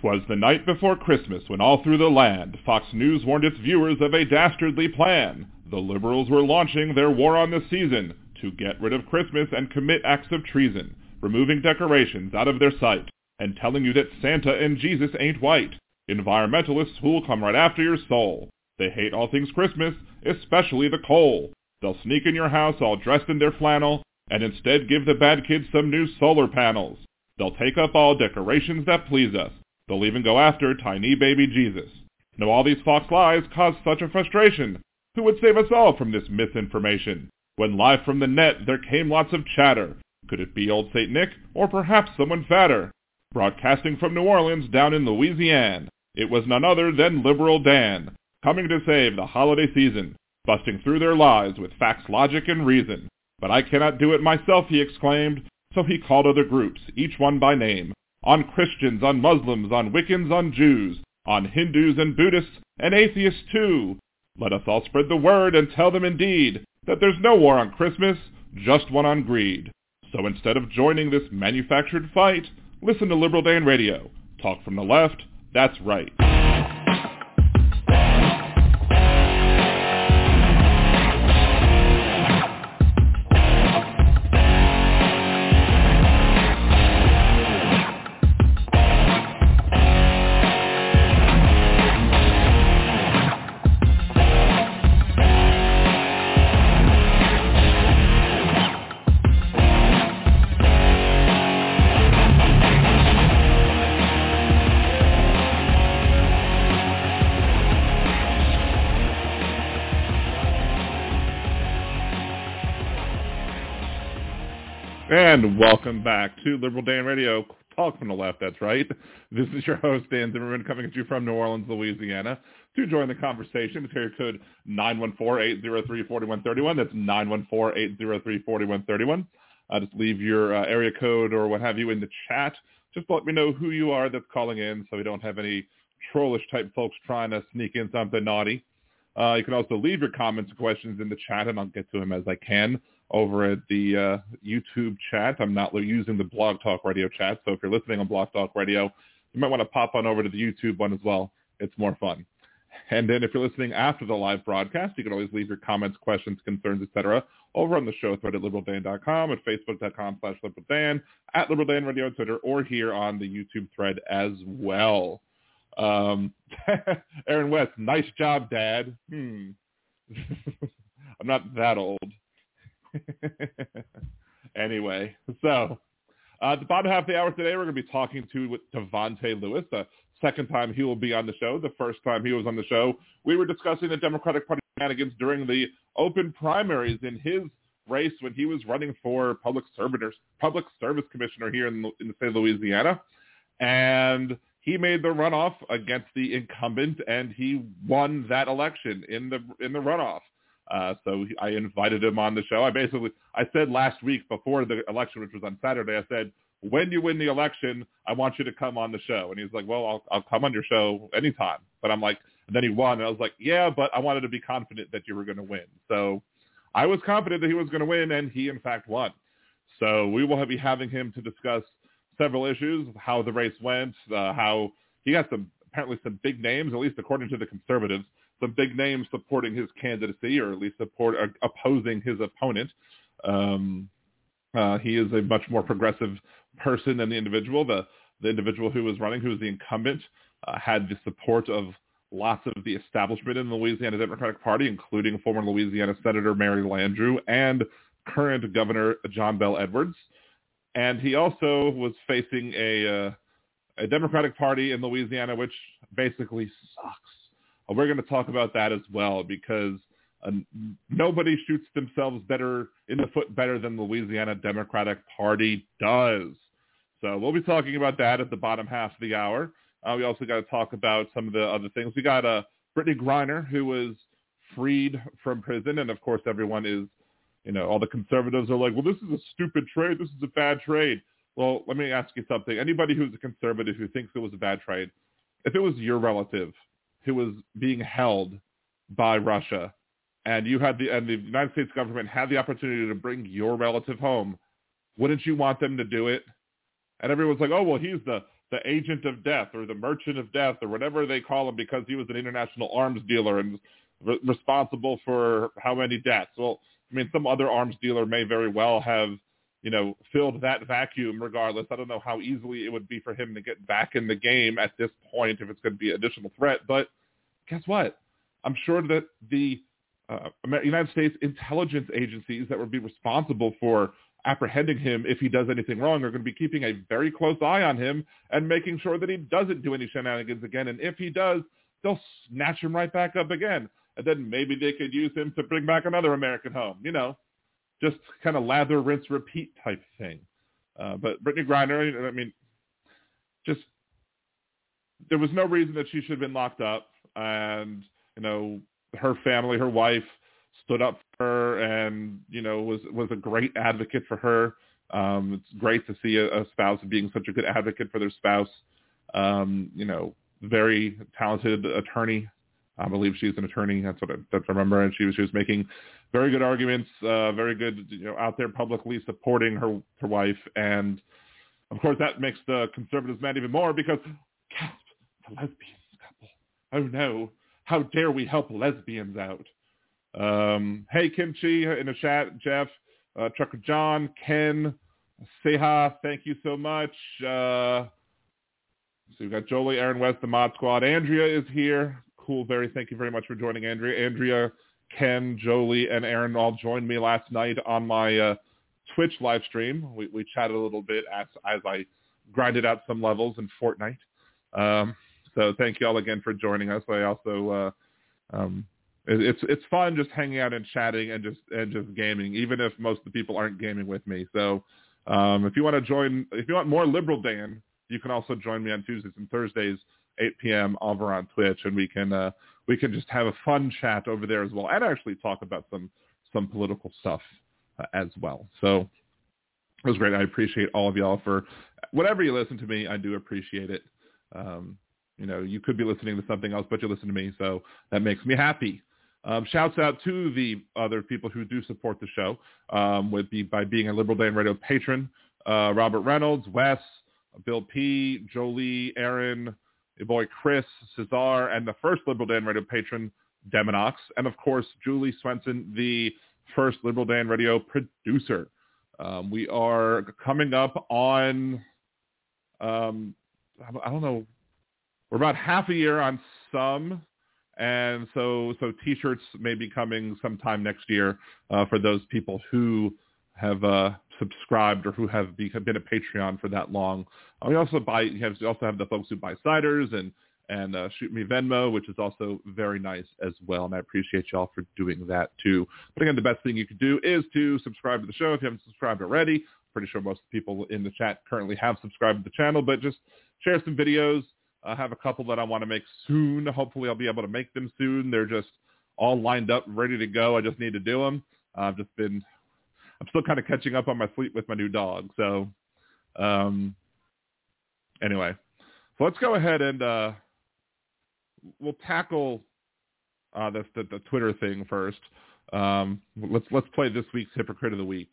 'Twas the night before Christmas when all through the land Fox News warned its viewers of a dastardly plan. The liberals were launching their war on the season to get rid of Christmas and commit acts of treason, removing decorations out of their sight and telling you that Santa and Jesus ain't white. Environmentalists who'll come right after your soul. They hate all things Christmas, especially the coal. They'll sneak in your house all dressed in their flannel and instead give the bad kids some new solar panels. They'll take up all decorations that please us. They'll even go after tiny baby Jesus. Now all these Fox lies cause such a frustration. Who would save us all from this misinformation? When live from the net there came lots of chatter. Could it be old St. Nick or perhaps someone fatter? Broadcasting from New Orleans down in Louisiana, it was none other than Liberal Dan, coming to save the holiday season, busting through their lies with facts, logic, and reason. But I cannot do it myself, he exclaimed, so he called other groups, each one by name, on Christians, on Muslims, on Wiccans, on Jews, on Hindus and Buddhists, and atheists too. Let us all spread the word and tell them indeed that there's no war on Christmas, just one on greed. So instead of joining this manufactured fight, listen to Liberal Dan Radio. Talk from the left, that's right. And welcome back to Liberal Dan Radio. Talk from the left, that's right. This is your host, Dan Zimmerman, coming at you from New Orleans, Louisiana. To join the conversation, it's area code 914-803-4131. That's 914-803-4131. Uh, just leave your uh, area code or what have you in the chat. Just let me know who you are that's calling in so we don't have any trollish type folks trying to sneak in something naughty. Uh, you can also leave your comments and questions in the chat, and I'll get to them as I can over at the uh, YouTube chat. I'm not using the Blog Talk Radio chat, so if you're listening on Blog Talk Radio, you might want to pop on over to the YouTube one as well. It's more fun. And then if you're listening after the live broadcast, you can always leave your comments, questions, concerns, etc. over on the show thread at liberaldan.com, at facebook.com slash liberaldan, at liberaldan radio on Twitter, or here on the YouTube thread as well. Um, Aaron West, nice job, Dad. Hmm. I'm not that old. anyway, so uh, the bottom half of the hour today, we're going to be talking to Davante Lewis. The second time he will be on the show. The first time he was on the show, we were discussing the Democratic Party shenanigans during the open primaries in his race when he was running for public service public service commissioner here in, in the state of Louisiana, and he made the runoff against the incumbent, and he won that election in the in the runoff. Uh, so I invited him on the show. I basically, I said last week before the election, which was on Saturday, I said, when you win the election, I want you to come on the show. And he's like, well, I'll, I'll come on your show anytime. But I'm like, and then he won. And I was like, yeah, but I wanted to be confident that you were going to win. So I was confident that he was going to win, and he in fact won. So we will be having him to discuss several issues, how the race went, uh, how he got some apparently some big names, at least according to the conservatives, some big names supporting his candidacy or at least support uh, opposing his opponent. Um, uh, he is a much more progressive person than the individual. The the individual who was running, who was the incumbent, uh, had the support of lots of the establishment in the Louisiana Democratic Party, including former Louisiana Senator Mary Landrieu and current Governor John Bel Edwards. And he also was facing a uh, a Democratic Party in Louisiana, which basically sucks. We're going to talk about that as well because uh, nobody shoots themselves better in the foot better than the Louisiana Democratic Party does. So we'll be talking about that at the bottom half of the hour. Uh, we also got to talk about some of the other things. We got uh, Brittney Griner, who was freed from prison, and of course everyone is, you know, all the conservatives are like, well, this is a stupid trade. This is a bad trade. Well, let me ask you something. Anybody who's a conservative who thinks it was a bad trade, if it was your relative who was being held by Russia, and you had the and the United States government had the opportunity to bring your relative home, wouldn't you want them to do it? And everyone's like, oh well, he's the the agent of death or the merchant of death or whatever they call him because he was an international arms dealer and re- responsible for how many deaths. Well, I mean, some other arms dealer may very well have, you know, filled that vacuum regardless. I don't know how easily it would be for him to get back in the game at this point if it's going to be additional threat. But guess what? I'm sure that the uh, United States intelligence agencies that would be responsible for apprehending him if he does anything wrong are going to be keeping a very close eye on him and making sure that he doesn't do any shenanigans again. And if he does, they'll snatch him right back up again. And then maybe they could use him to bring back another American home, you know, just kind of lather, rinse, repeat type thing. Uh, but Brittney Griner, I mean, just there was no reason that she should have been locked up. And, you know, her family, her wife, stood up for her and you know was was a great advocate for her. Um, it's great to see a, a spouse being such a good advocate for their spouse. Um, you know, very talented attorney. I believe she's an attorney. That's what I, that's I remember. And she was she was making very good arguments, uh, very good you know out there publicly supporting her her wife. And of course that makes the conservatives mad even more because the lesbians couple. Oh no, how dare we help lesbians out? Um, hey, Kimchi in the chat, Jeff, uh, Trucker John, Ken, Seha, thank you so much. Uh, so we've got Jolie, Aaron West, the Mod Squad. Andrea is here. Cool, very. Thank you very much for joining, Andrea. Andrea, Ken, Jolie, and Aaron all joined me last night on my uh, Twitch live stream. We, we chatted a little bit as, as I grinded out some levels in Fortnite. Um, so thank you all again for joining us. I also uh, um, it's it's fun just hanging out and chatting and just and just gaming, even if most of the people aren't gaming with me. So um, if you want to join, if you want more liberal Dan, you can also join me on Tuesdays and Thursdays, 8 p.m. over on Twitch, and we can uh, we can just have a fun chat over there as well, and actually talk about some some political stuff uh, as well. So it was great. I appreciate all of y'all for whatever you listen to me. I do appreciate it. Um, you know, you could be listening to something else, but you listen to me, so that makes me happy. Um, shouts out to the other people who do support the show um, with the, by being a Liberal Dan Radio patron. Uh, Robert Reynolds, Wes, Bill P, Jolie, Aaron, your boy Chris, Cesar, and the first Liberal Dan Radio patron, Deminox, and of course Julie Swenson, the first Liberal Dan Radio producer. Um, we are coming up on, um, I don't know, we're about half a year on some and so, so T-shirts may be coming sometime next year uh, for those people who have uh, subscribed or who have, been a Patreon for that long. Uh, we also buy, we also have the folks who buy ciders and and uh, shoot me Venmo, which is also very nice as well. And I appreciate y'all for doing that too. But again, the best thing you could do is to subscribe to the show if you haven't subscribed already. Pretty sure most people in the chat currently have subscribed to the channel, but just share some videos, I have a couple that I want to make soon. Hopefully I'll be able to make them soon. They're just all lined up, ready to go. I just need to do them. I've just been, I'm still kind of catching up on my sleep with my new dog. So, um, anyway, so let's go ahead and, uh, we'll tackle, uh, the, the, the Twitter thing first. Um, let's, let's play this week's Hypocrite of the Week.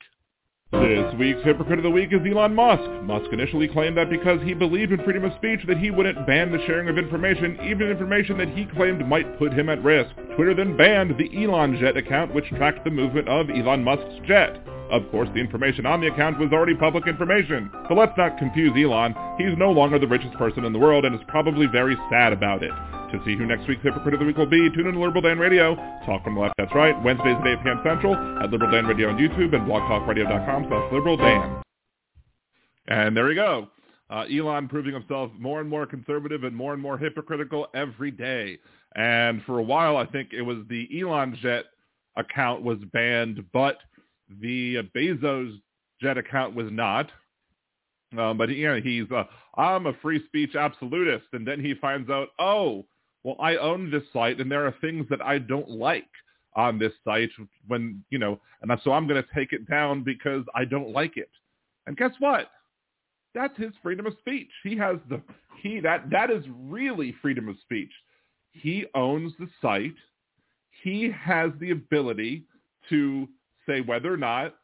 This week's Hypocrite of the Week is Elon Musk. Musk initially claimed that because he believed in freedom of speech that he wouldn't ban the sharing of information, even information that he claimed might put him at risk. Twitter then banned the Elon Jet account, which tracked the movement of Elon Musk's jet. Of course, the information on the account was already public information. So let's not confuse Elon. He's no longer the richest person in the world and is probably very sad about it. To see who next week's Hypocrite of the Week will be, tune in to Liberal Dan Radio. Talk from the left, that's right. Wednesdays at 8 p.m. Central at Liberal Dan Radio on YouTube and blogtalkradio.com slash Liberal Dan. And there we go. Uh, Elon proving himself more and more conservative and more and more hypocritical every day. And for a while, I think it was the Elon Jet account was banned, but the Bezos Jet account was not. Um, but you know, he's uh, I'm a free speech absolutist, and then he finds out, oh, well, I own this site and there are things that I don't like on this site when, you know, and so I'm going to take it down because I don't like it. And guess what? That's his freedom of speech. He has the, he, that, that is really freedom of speech. He owns the site. He has the ability to say whether or not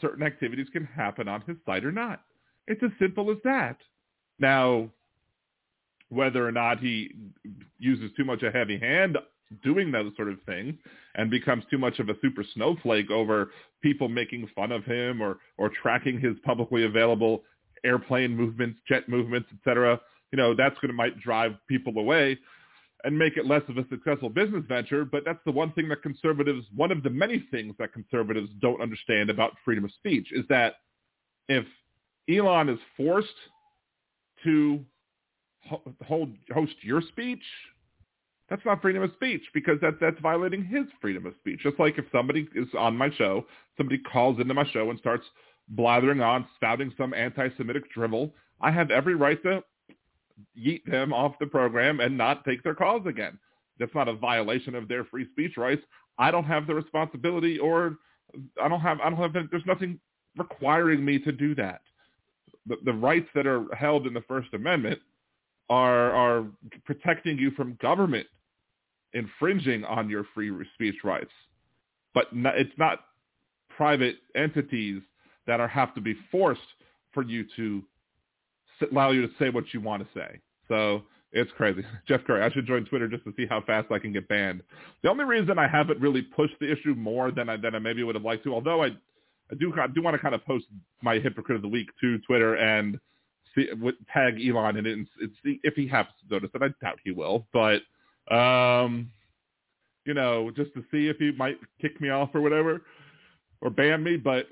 certain activities can happen on his site or not. It's as simple as that. Now, whether or not he uses too much a heavy hand doing those sort of things and becomes too much of a super snowflake over people making fun of him or or tracking his publicly available airplane movements, jet movements, etc. You know, that's going to might drive people away and make it less of a successful business venture. But that's the one thing that conservatives, one of the many things that conservatives don't understand about freedom of speech is that if Elon is forced to hold host your speech, that's not freedom of speech because that that's violating his freedom of speech. Just like if somebody is on my show, somebody calls into my show and starts blathering on, spouting some anti-Semitic drivel, I have every right to yeet them off the program and not take their calls again. That's not a violation of their free speech rights. I don't have the responsibility or I don't have I don't have there's nothing requiring me to do that. The, the rights that are held in the First Amendment are are protecting you from government infringing on your free speech rights. But no, it's not private entities that are have to be forced for you to allow you to say what you want to say. So it's crazy. Jeff Curry, I should join Twitter just to see how fast I can get banned. The only reason I haven't really pushed the issue more than I than I maybe would have liked to, although I I do I do want to kind of post my hypocrite of the week to Twitter and see tag Elon in it and, and see if he happens to notice it. I doubt he will, but um, you know, just to see if he might kick me off or whatever, or ban me. But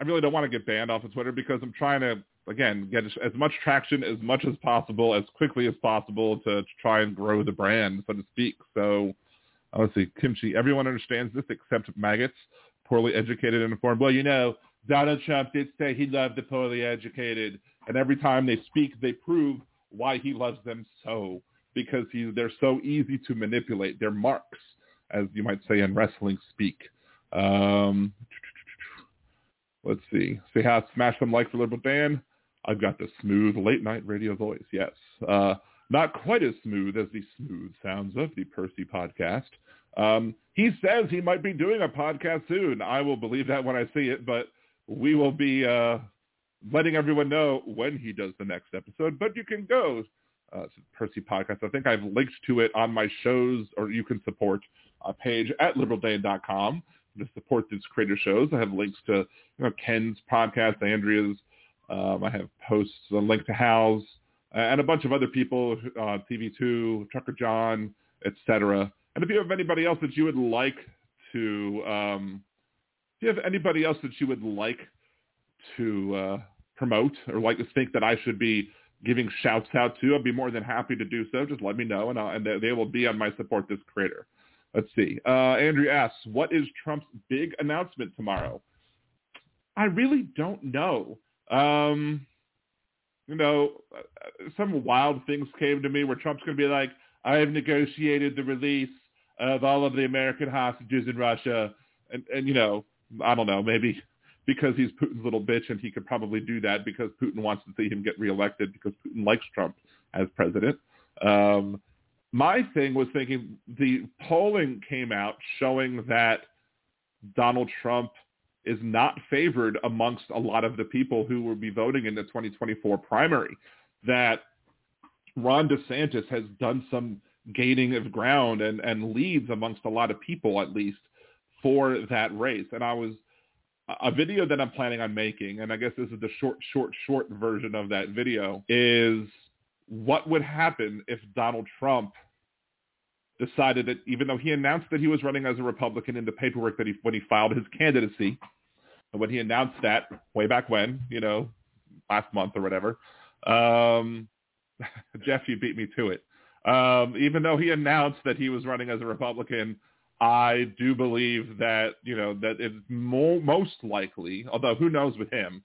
I really don't want to get banned off of Twitter because I'm trying to, again, get as much traction as much as possible, as quickly as possible to, try and grow the brand, so to speak. So let's see, kimchi. Everyone understands this except maggots, poorly educated and informed. Well, you know, Donald Trump did say he loved the poorly educated, and every time they speak, they prove why he loves them so because he, they're so easy to manipulate. They're marks, as you might say in wrestling speak. Um, let's see. Say how smash some like for Liberal Dan. I've got the smooth late night radio voice. Yes. Uh, not quite as smooth as the smooth sounds of the Percy podcast. Um, he says he might be doing a podcast soon. I will believe that when I see it, but we will be uh, letting everyone know when he does the next episode. But you can go uh, Percy Podcast. I think I've linked to it on my shows, or you can support a page at liberaldan.com to support these creator shows. I have links to you know, Ken's podcast, Andrea's. Um, I have posts, a link to Hal's, and a bunch of other people, uh, TV2, Trucker John, etc. And if you have anybody else that you would like to, um, if you have anybody else that you would like to uh, promote or like to think that I should be giving shouts out to, I'd be more than happy to do so. Just let me know, and, I'll, and they will be on my support this creator. Let's see. Uh, Andrew asks, what is Trump's big announcement tomorrow? I really don't know. Um, you know, some wild things came to me where Trump's going to be like, I have negotiated the release of all of the American hostages in Russia. And, and you know, I don't know, maybe because he's Putin's little bitch and he could probably do that because Putin wants to see him get reelected because Putin likes Trump as president. Um, my thing was thinking the polling came out showing that Donald Trump is not favored amongst a lot of the people who will be voting in the 2024 primary. That Ron DeSantis has done some gaining of ground and, and leads amongst a lot of people, at least, for that race. And I was a video that I'm planning on making, and I guess this is the short, short, short version of that video, is what would happen if Donald Trump decided that even though he announced that he was running as a Republican in the paperwork that he when he filed his candidacy, and when he announced that way back when, you know, last month or whatever, um, Jeff, you beat me to it. Um, even though he announced that he was running as a Republican, I do believe that you know that it's mo- most likely, although who knows with him,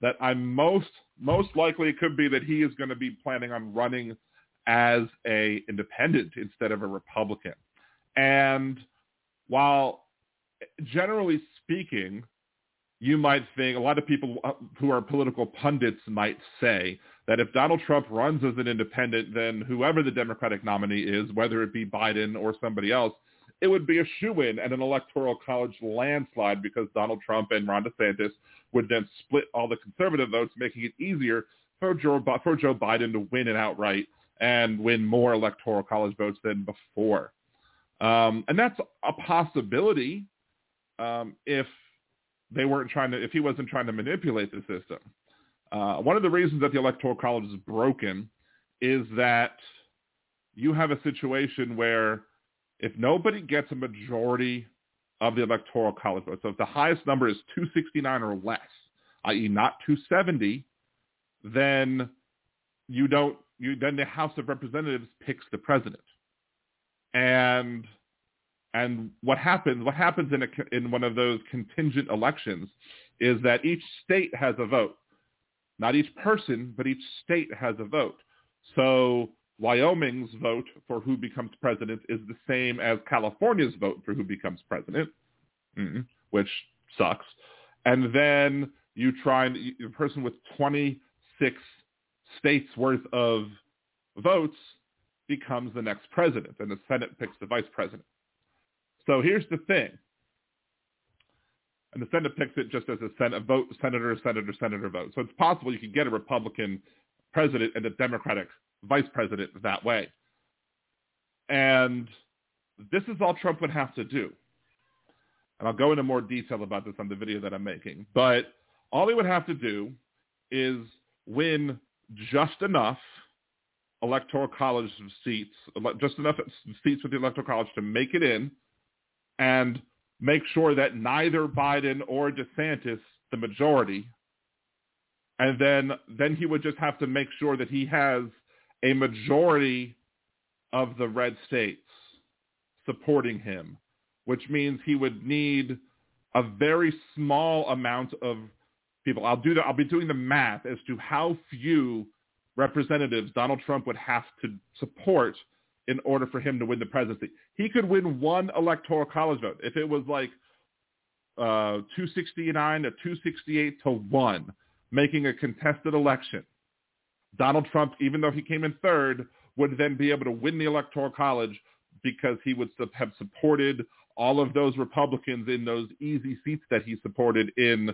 that I'm most most likely it could be that he is going to be planning on running as a independent instead of a Republican. And while generally speaking, you might think a lot of people uh, who are political pundits might say that if Donald Trump runs as an independent, then whoever the Democratic nominee is, whether it be Biden or somebody else, it would be a shoe-in and an electoral college landslide because Donald Trump and Ron DeSantis would then split all the conservative votes, making it easier for Joe, for Joe Biden to win it outright and win more electoral college votes than before. Um, and that's a possibility um, if they weren't trying to, if he wasn't trying to manipulate the system. Uh, one of the reasons that the electoral college is broken is that you have a situation where if nobody gets a majority of the electoral college votes, so if the highest number is 269 or less, i.e. not 270, then you don't, you, then the House of Representatives picks the president. And and what happens what happens in a, in one of those contingent elections is that each state has a vote. Not each person, but each state has a vote. So Wyoming's vote for who becomes president is the same as California's vote for who becomes president, mm which sucks. And then you try and a person with 26 states worth of votes becomes the next president, and the Senate picks the vice president. So here's the thing. And the Senate picks it just as a Senate vote, senator, senator, senator vote. So it's possible you could get a Republican president and a Democratic vice president that way. And this is all Trump would have to do. And I'll go into more detail about this on the video that I'm making. But all he would have to do is win just enough electoral college seats, just enough seats with the electoral college to make it in and make sure that neither Biden or DeSantis the majority. And then then he would just have to make sure that he has a majority of the red states supporting him, which means he would need a very small amount of people. I'll do the, I'll be doing the math as to how few representatives Donald Trump would have to support in order for him to win the presidency. He could win one electoral college vote. If it was like uh, 269 to 268 to 1, making a contested election, Donald Trump, even though he came in third, would then be able to win the electoral college because he would have supported all of those Republicans in those easy seats that he supported in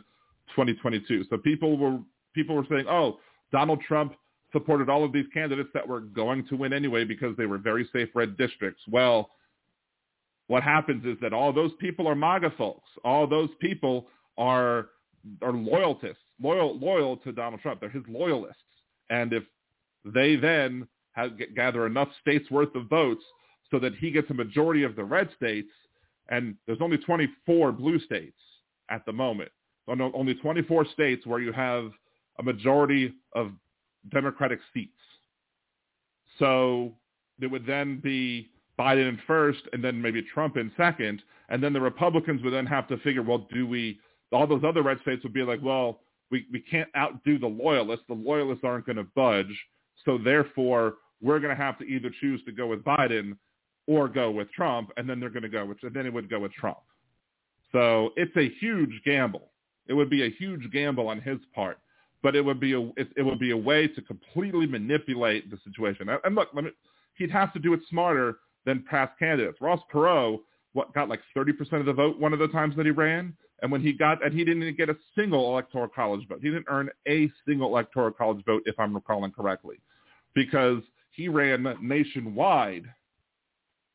2022. So people were people were saying, "Oh, Donald Trump supported all of these candidates that were going to win anyway because they were very safe red districts. Well, what happens is that all those people are MAGA folks. All those people are are loyalists, loyal loyal to Donald Trump. They're his loyalists. And if they then have, gather enough states worth of votes so that he gets a majority of the red states, and there's only 24 blue states at the moment. Only 24 states where you have a majority of Democratic seats. So it would then be Biden in first and then maybe Trump in second. And then the Republicans would then have to figure, well, do we, all those other red states would be like, well, we, we can't outdo the loyalists. The loyalists aren't going to budge. So therefore, we're going to have to either choose to go with Biden or go with Trump. And then they're going to go with, and then it would go with Trump. So it's a huge gamble. It would be a huge gamble on his part but it would be a it, it would be a way to completely manipulate the situation. And, and look, me, he'd have to do it smarter than past candidates. Ross Perot what got like 30% of the vote one of the times that he ran, and when he got and he didn't get a single electoral college vote. He didn't earn a single electoral college vote, if I'm recalling correctly, because he ran nationwide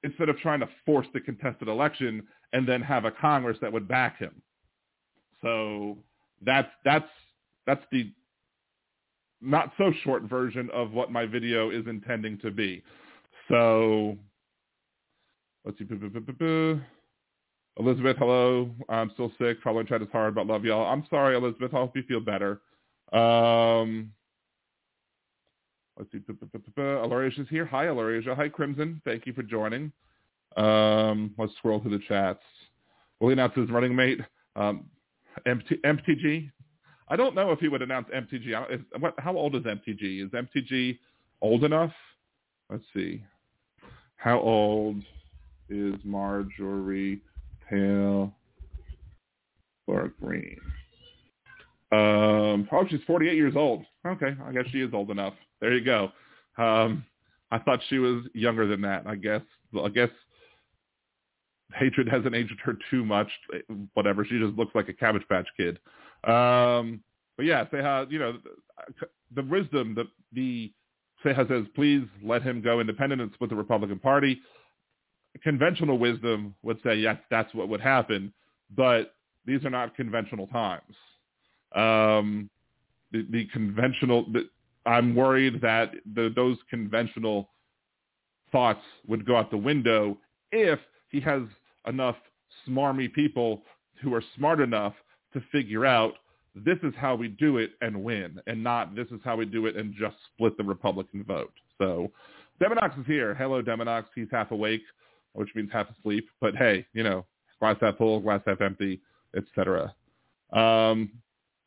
instead of trying to force the contested election and then have a Congress that would back him. So that's that's that's the not so short version of what my video is intending to be. So let's see. Elizabeth, hello. I'm still sick. Probably tried as hard, but love y'all. I'm sorry, Elizabeth. I hope you feel better. Um, let's see. Aloria's here. Hi, Aloria. Hi, Crimson. Thank you for joining. Um, let's scroll through the chats. Will he announce his running mate? Um, MT, MTG, I don't know if he would announce MTG. Is, what, how old is MTG? Is MTG old enough? Let's see. How old is Marjorie Taylor Greene? Um, oh, she's 48 years old. Okay, I guess she is old enough. There you go. Um, I thought she was younger than that. I guess. I guess hatred hasn't aged her too much. Whatever. She just looks like a Cabbage Patch Kid. Um, but yeah, have you know the wisdom, that the the says, please let him go independent and split the Republican Party. Conventional wisdom would say, yes, that's what would happen, but these are not conventional times. Um, the, the conventional, the, I'm worried that the, those conventional thoughts would go out the window if he has enough smarmy people who are smart enough to figure out this is how we do it and win, and not this is how we do it and just split the Republican vote. So Demonox is here. Hello, Demonox. He's half awake, which means half asleep. But hey, you know, glass half full, glass half empty, etc. Um,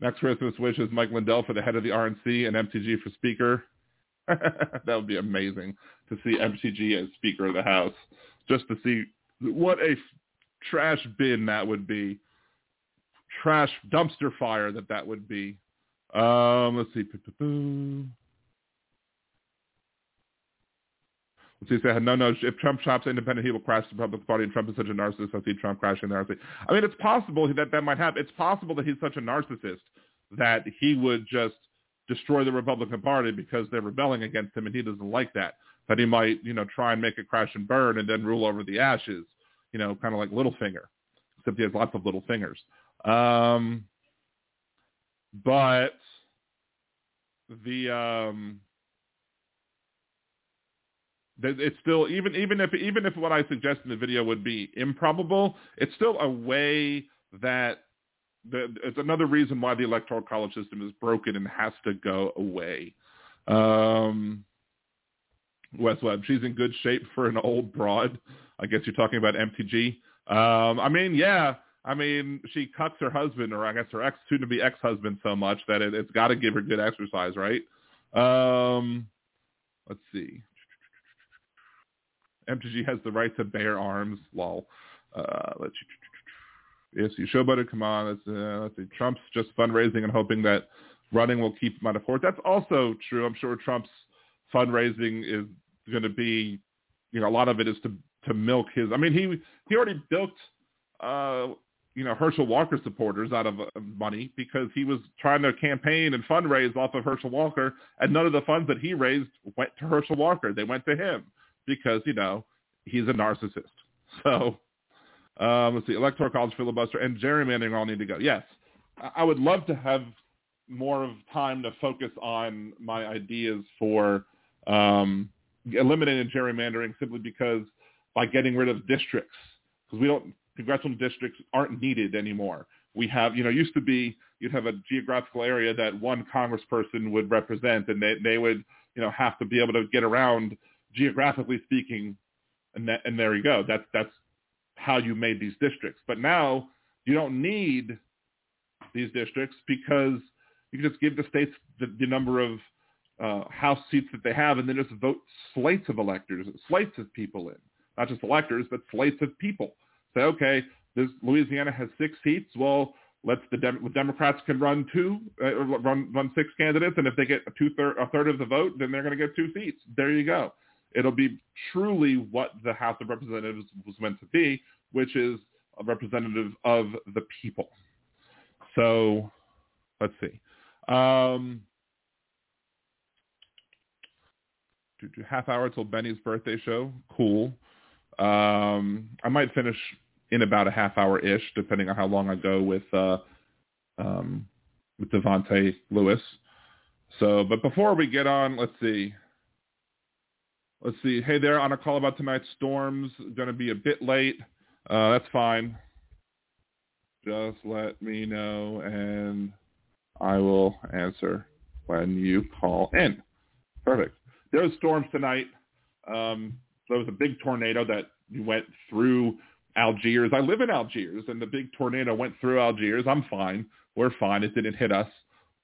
next Christmas wish is Mike Lindell for the head of the RNC and MTG for Speaker. that would be amazing to see MTG as Speaker of the House, just to see what a trash bin that would be trash dumpster fire that that would be. Um, let's see. Let's see. Say no, no. If Trump chops independent, he will crash the Republican Party, and Trump is such a narcissist. I see Trump crashing the RNC. I mean, it's possible that that might happen. It's possible that he's such a narcissist that he would just destroy the Republican Party because they're rebelling against him, and he doesn't like that. That he might, you know, try and make it crash and burn, and then rule over the ashes. You know, kind of like Littlefinger, except he has lots of little fingers. Um, but the um, it's still even even if even if what I suggest in the video would be improbable, it's still a way that the, it's another reason why the electoral college system is broken and has to go away. Um, West Webb, she's in good shape for an old broad. I guess you're talking about MTG. Um, I mean, yeah, I mean, she cuts her husband, or I guess her ex, soon-to-be ex-husband, so much that it, has got to give her good exercise, right? Um, let's see. MTG has the right to bear arms. Lol. Uh, let's yes, you showboated. Come on. Let's, uh, let's see. Trump's just fundraising and hoping that running will keep him out of court. That's also true. I'm sure Trump's fundraising is going to be, you know, a lot of it is to to milk his. I mean, he he already bilked uh, you know, Herschel Walker supporters out of money because he was trying to campaign and fundraise off of Herschel Walker, and none of the funds that he raised went to Herschel Walker. They went to him because, you know, he's a narcissist. So um, let's see, electoral college filibuster and gerrymandering all need to go. Yes, I would love to have more of time to focus on my ideas for um, eliminating gerrymandering simply because by getting rid of districts, because we don't congressional districts aren't needed anymore. We have, you know, used to be you'd have a geographical area that one congressperson would represent, and they they would, you know, have to be able to get around geographically speaking, and that, and there you go. That's that's how you made these districts. But now you don't need these districts because you can just give the states the, the number of uh, House seats that they have, and then just vote slates of electors, slates of people in, not just electors, but slates of people say, okay, this Louisiana has six seats. Well, let's the Dem- Democrats can run two, uh, run run six candidates, and if they get a two third a third of the vote, then they're going to get two seats. There you go. It'll be truly what the House of Representatives was meant to be, which is a representative of the people. So, let's see. Um, half hour till Benny's birthday show. Cool. Um, I might finish in about a half hour ish, depending on how long I go with uh, um, with Davante Lewis. So, but before we get on, let's see. Let's see. Hey there, on a call about tonight's storms. Going to be a bit late. Uh, that's fine. Just let me know, and I will answer when you call in. Perfect. There's storms tonight. Um, there was a big tornado that went through Algiers. I live in Algiers, and the big tornado went through Algiers. I'm fine. We're fine. It didn't hit us,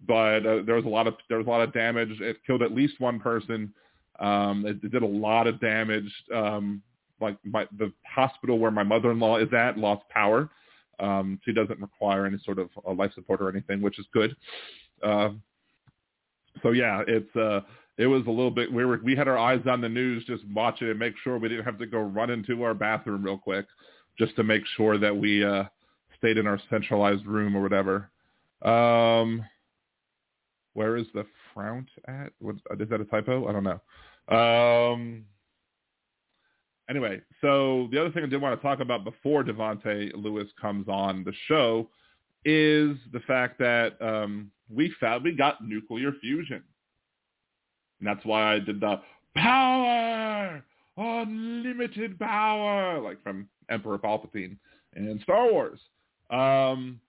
but uh, there was a lot of there was a lot of damage. It killed at least one person. Um, it, it did a lot of damage. Um, like my, the hospital where my mother-in-law is at lost power. Um, she doesn't require any sort of uh, life support or anything, which is good. Uh, so yeah, it's uh, it was a little bit. We were we had our eyes on the news, just watching it, make sure we didn't have to go run into our bathroom real quick just to make sure that we uh, stayed in our centralized room or whatever. Um, where is the Trount at? What, is that a typo? I don't know. Um, anyway, so the other thing I did want to talk about before Davante Lewis comes on the show is the fact that um, we found we got nuclear fusion. And that's why I did the power, unlimited power, like from Emperor Palpatine in Star Wars. Um,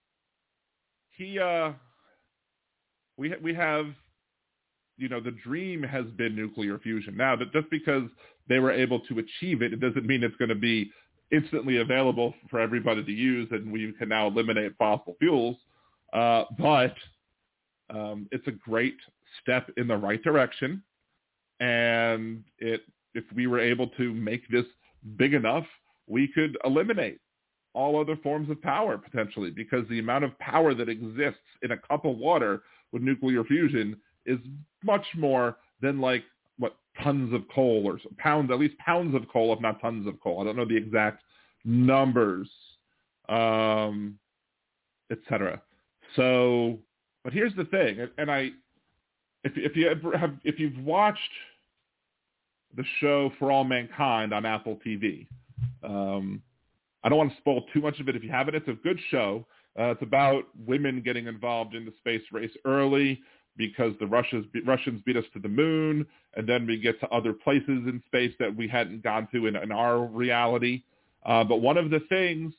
he, uh, we we have, you know, the dream has been nuclear fusion. Now, that just because they were able to achieve it, it doesn't mean it's going to be instantly available for everybody to use, and we can now eliminate fossil fuels. Uh, but um, it's a great step in the right direction, and it if we were able to make this big enough, we could eliminate all other forms of power potentially because the amount of power that exists in a cup of water with nuclear fusion is much more than like what tons of coal or pounds, at least pounds of coal, if not tons of coal. I don't know the exact numbers, um, etc. So, but here's the thing, and I, if if you have, if you've watched the show For All Mankind on Apple TV, um, I don't want to spoil too much of it if you haven't. It's a good show. Uh, it's about women getting involved in the space race early because the Russians, Russians beat us to the moon, and then we get to other places in space that we hadn't gone to in, in our reality. Uh, but one of the things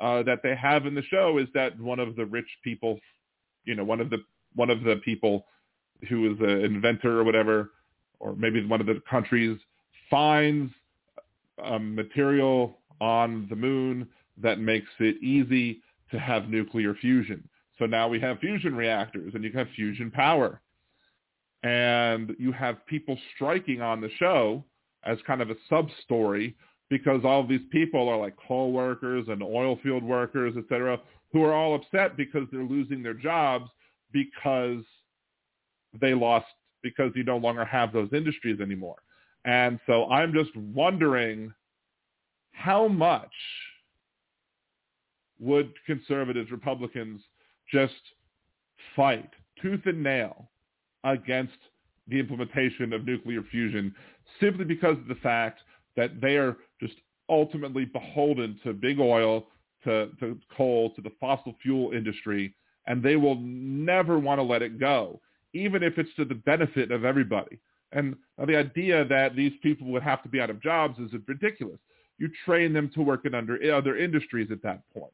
uh, that they have in the show is that one of the rich people, you know, one of the one of the people who is an inventor or whatever, or maybe one of the countries finds material on the moon that makes it easy to have nuclear fusion. So now we have fusion reactors and you have fusion power. And you have people striking on the show as kind of a sub-story because all these people are like coal workers and oil field workers, et cetera, who are all upset because they're losing their jobs because they lost, because you no longer have those industries anymore. And so I'm just wondering how much would conservatives, Republicans just fight tooth and nail against the implementation of nuclear fusion simply because of the fact that they are just ultimately beholden to big oil, to, to coal, to the fossil fuel industry, and they will never want to let it go, even if it's to the benefit of everybody. And the idea that these people would have to be out of jobs is ridiculous. You train them to work in under other industries at that point.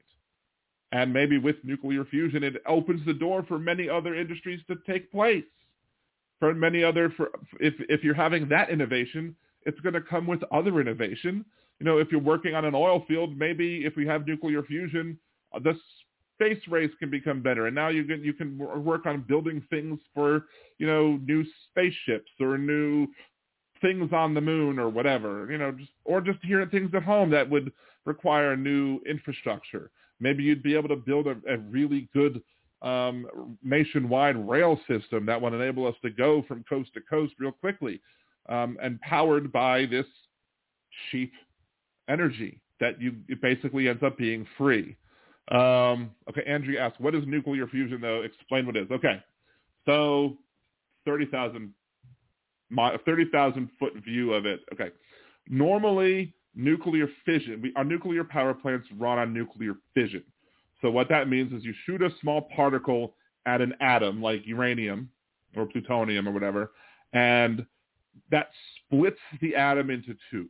And maybe with nuclear fusion, it opens the door for many other industries to take place. For many other, for, if, if you're having that innovation, it's going to come with other innovation. You know, if you're working on an oil field, maybe if we have nuclear fusion, uh, the space race can become better. And now you can you can work on building things for you know new spaceships or new things on the moon or whatever. You know, just or just hearing things at home that would require new infrastructure. Maybe you'd be able to build a, a really good um, nationwide rail system that would enable us to go from coast to coast real quickly um, and powered by this cheap energy that you it basically ends up being free. Um, okay, Andrea asks, what is nuclear fusion though? Explain what it is. Okay, so 30,000 30,000 foot view of it. Okay, normally nuclear fission, we, our nuclear power plants run on nuclear fission. So what that means is you shoot a small particle at an atom like uranium or plutonium or whatever, and that splits the atom into two.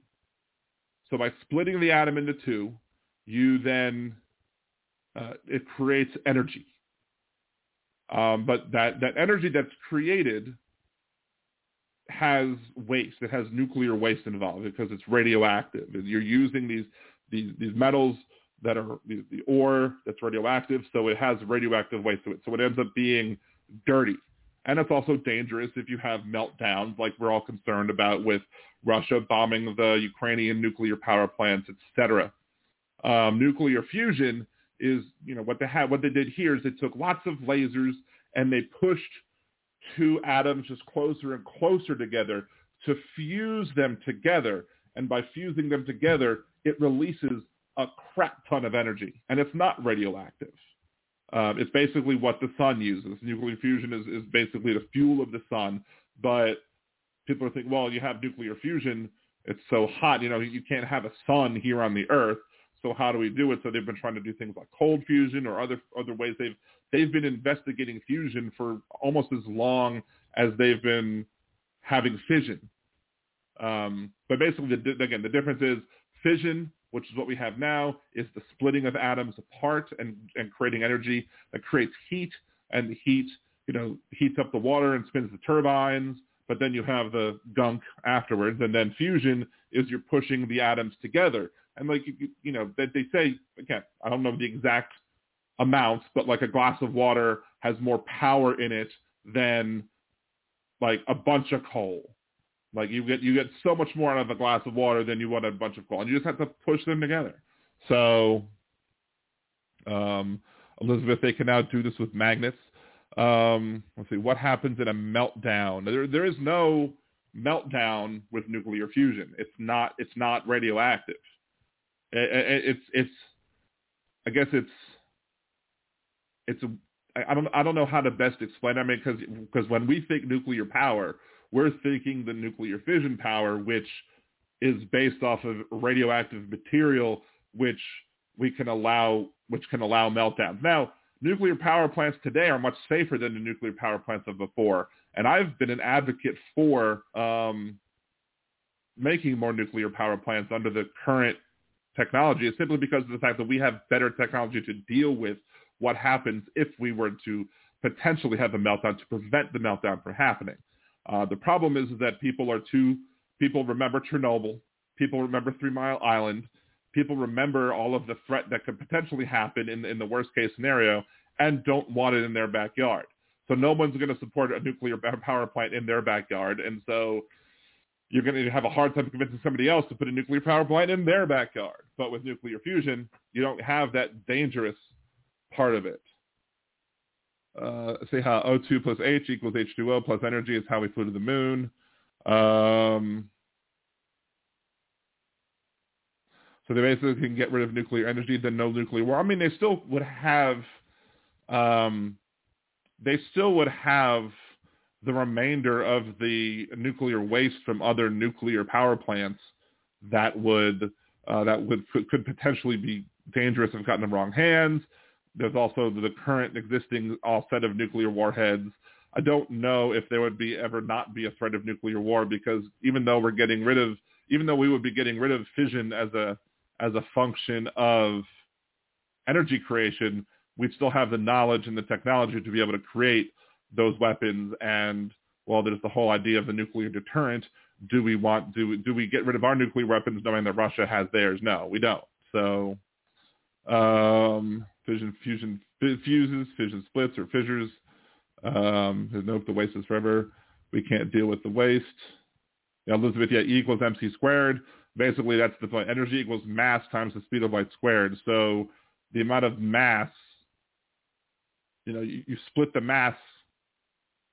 So by splitting the atom into two, you then uh, it creates energy. Um, but that, that energy that's created has waste. It has nuclear waste involved because it's radioactive. You're using these these, these metals that are the, the ore that's radioactive, so it has radioactive waste to it. So it ends up being dirty. And it's also dangerous if you have meltdowns like we're all concerned about with Russia bombing the Ukrainian nuclear power plants, etc. Um, nuclear fusion is, you know, what they had, what they did here is they took lots of lasers and they pushed two atoms just closer and closer together to fuse them together. And by fusing them together, it releases a crap ton of energy. And it's not radioactive. Um, it's basically what the sun uses. Nuclear fusion is, is basically the fuel of the sun, but people are thinking, well, you have nuclear fusion, it's so hot, you know, you can't have a sun here on the Earth. So how do we do it? So they've been trying to do things like cold fusion or other other ways. They've they've been investigating fusion for almost as long as they've been having fission. Um, but basically, the, again, the difference is fission, which is what we have now, is the splitting of atoms apart and, and creating energy that creates heat, and the heat, you know, heats up the water and spins the turbines. But then you have the gunk afterwards, and then fusion is you're pushing the atoms together. And like you, you know, that they say again, I don't know the exact amounts, but like a glass of water has more power in it than like a bunch of coal like you get you get so much more out of a glass of water than you would a bunch of coal, and you just have to push them together. So, um, Elizabeth, they can now do this with magnets. Um, let's see what happens in a meltdown. There there is no meltdown with nuclear fusion. It's not it's not radioactive. It, it, it's it's I guess it's it's a, I don't I don't know how to best explain. I mean, because because when we think nuclear power, we're thinking the nuclear fission power, which is based off of radioactive material, which we can allow, which can allow meltdowns. Now, nuclear power plants today are much safer than the nuclear power plants of before, and I've been an advocate for um, making more nuclear power plants under the current technology. is simply because of the fact that we have better technology to deal with what happens if we were to potentially have a meltdown to prevent the meltdown from happening. Uh, the problem is, that people are too, people remember Chernobyl, people remember Three Mile Island, people remember all of the threat that could potentially happen in, in the worst case scenario and don't want it in their backyard. So no one's going to support a nuclear power plant in their backyard. And so you're going to have a hard time convincing somebody else to put a nuclear power plant in their backyard. But with nuclear fusion, you don't have that dangerous part of it uh, say how O2 plus H equals H2O plus energy is how we flew to the moon. Um, so they basically can get rid of nuclear energy, then no nuclear war. I mean, they still would have, um, they still would have the remainder of the nuclear waste from other nuclear power plants that would uh, that would could, potentially be dangerous if gotten in the wrong hands. There's also the current existing set of nuclear warheads. I don't know if there would be ever not be a threat of nuclear war because even though we're getting rid of, even though we would be getting rid of fission as a as a function of energy creation, we'd still have the knowledge and the technology to be able to create those weapons. And well, there's the whole idea of the nuclear deterrent. Do we want do do we get rid of our nuclear weapons knowing that Russia has theirs? No, we don't. So um, fission fusion fuses, fission splits or fissures. Um, there's no the waste is forever. We can't deal with the waste. Yeah, Elizabeth, yeah, E equals mc squared. Basically, that's the point. Energy equals mass times the speed of light squared. So the amount of mass, you know, you, you split the mass,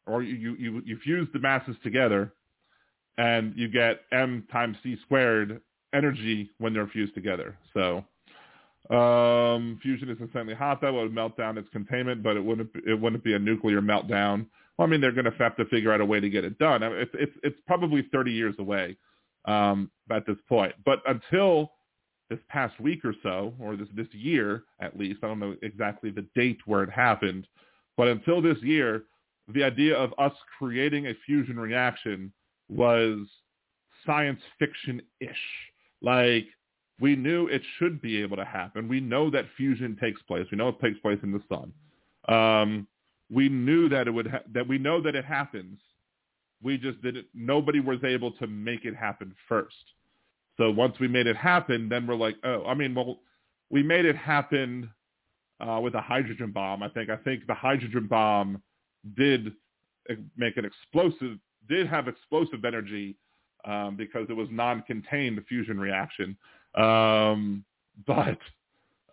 or you, you you fuse the masses together, and you get m times c squared energy when they're fused together. So um, fusion is insanely hot. That would melt down its containment, but it wouldn't it wouldn't be a nuclear meltdown. Well, I mean, they're going to have to figure out a way to get it done. I mean, it's it's it's probably 30 years away um, at this point. But until this past week or so, or this this year at least, I don't know exactly the date where it happened, but until this year, the idea of us creating a fusion reaction was science fiction-ish. Like we knew it should be able to happen. We know that fusion takes place. We know it takes place in the sun. Um, we knew that it would ha- that we know that it happens. We just didn't. Nobody was able to make it happen first. So once we made it happen, then we're like, oh, I mean, well, we made it happen uh, with a hydrogen bomb. I think. I think the hydrogen bomb did make an explosive, did have explosive energy um, because it was non-contained fusion reaction. Um, but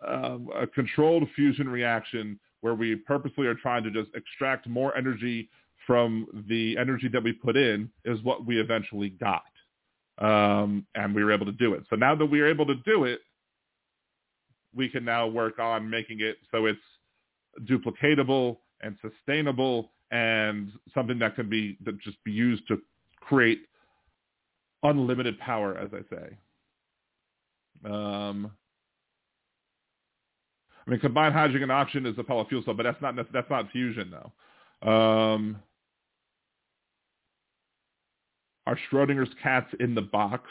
um, a controlled fusion reaction where we purposely are trying to just extract more energy from the energy that we put in is what we eventually got. Um, and we were able to do it. So now that we are able to do it, we can now work on making it so it's duplicatable and sustainable and something that can be that just be used to create unlimited power, as I say. Um, I mean, combined hydrogen and oxygen is a pellet fuel cell, but that's not that's not fusion though. Um, are Schrodinger's cats in the box?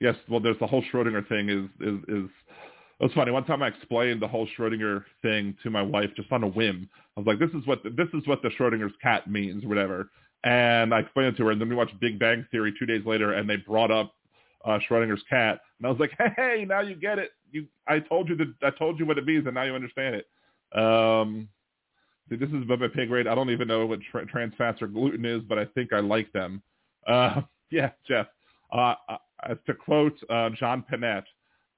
Yes. Well, there's the whole Schrodinger thing. Is is is it was funny. One time I explained the whole Schrodinger thing to my wife just on a whim. I was like, "This is what the, this is what the Schrodinger's cat means, or whatever." And I explained it to her, and then we watched Big Bang Theory two days later, and they brought up uh, Schrodinger's cat, and I was like, "Hey, now you get it. You, I told you that I told you what it means, and now you understand it." Um, see, this is above my pay grade. I don't even know what tra- trans fats or gluten is, but I think I like them. Uh, yeah, Jeff. Uh, uh, to quote uh, John Pinette,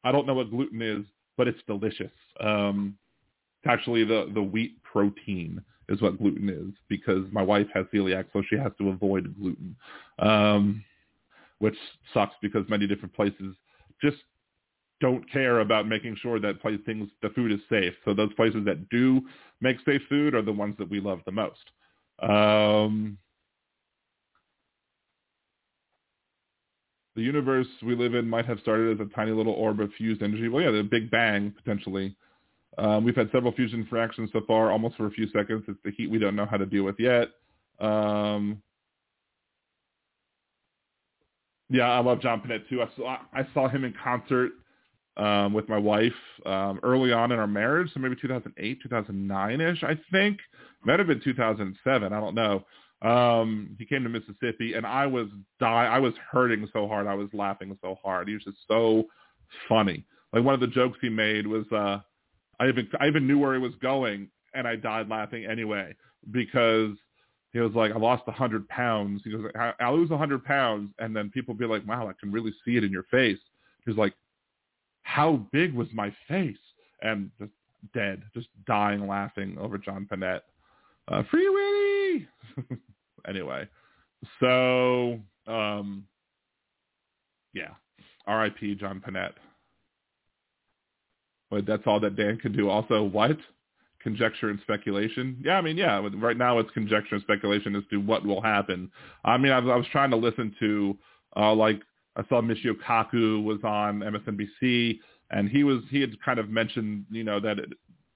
I don't know what gluten is, but it's delicious. Um, actually the, the wheat protein is what gluten is because my wife has celiac, so she has to avoid gluten, um, which sucks because many different places just don't care about making sure that place, things the food is safe. So those places that do make safe food are the ones that we love the most. Um, the universe we live in might have started as a tiny little orb of fused energy. Well, yeah, the Big Bang potentially. Um, we've had several fusion fractions so far, almost for a few seconds. It's the heat we don't know how to deal with yet. Um, yeah, I love John Pinette too. I saw I saw him in concert um, with my wife um, early on in our marriage, so maybe 2008, 2009ish, I think. Might have been 2007. I don't know. Um, he came to Mississippi, and I was die. I was hurting so hard. I was laughing so hard. He was just so funny. Like one of the jokes he made was, uh, I even I even knew where he was going, and I died laughing anyway because he was like, I lost a hundred pounds. He goes, I, I lose a hundred pounds, and then people be like, Wow, I can really see it in your face. He's like, How big was my face? And just dead, just dying laughing over John Pinette. Uh, Free Anyway, so um, yeah, R.I.P. John Pinette. But that's all that Dan can do. Also, what? Conjecture and speculation. Yeah, I mean, yeah. Right now, it's conjecture and speculation as to what will happen. I mean, I was, I was trying to listen to, uh, like, I saw Michio Kaku was on MSNBC, and he was he had kind of mentioned, you know, that it,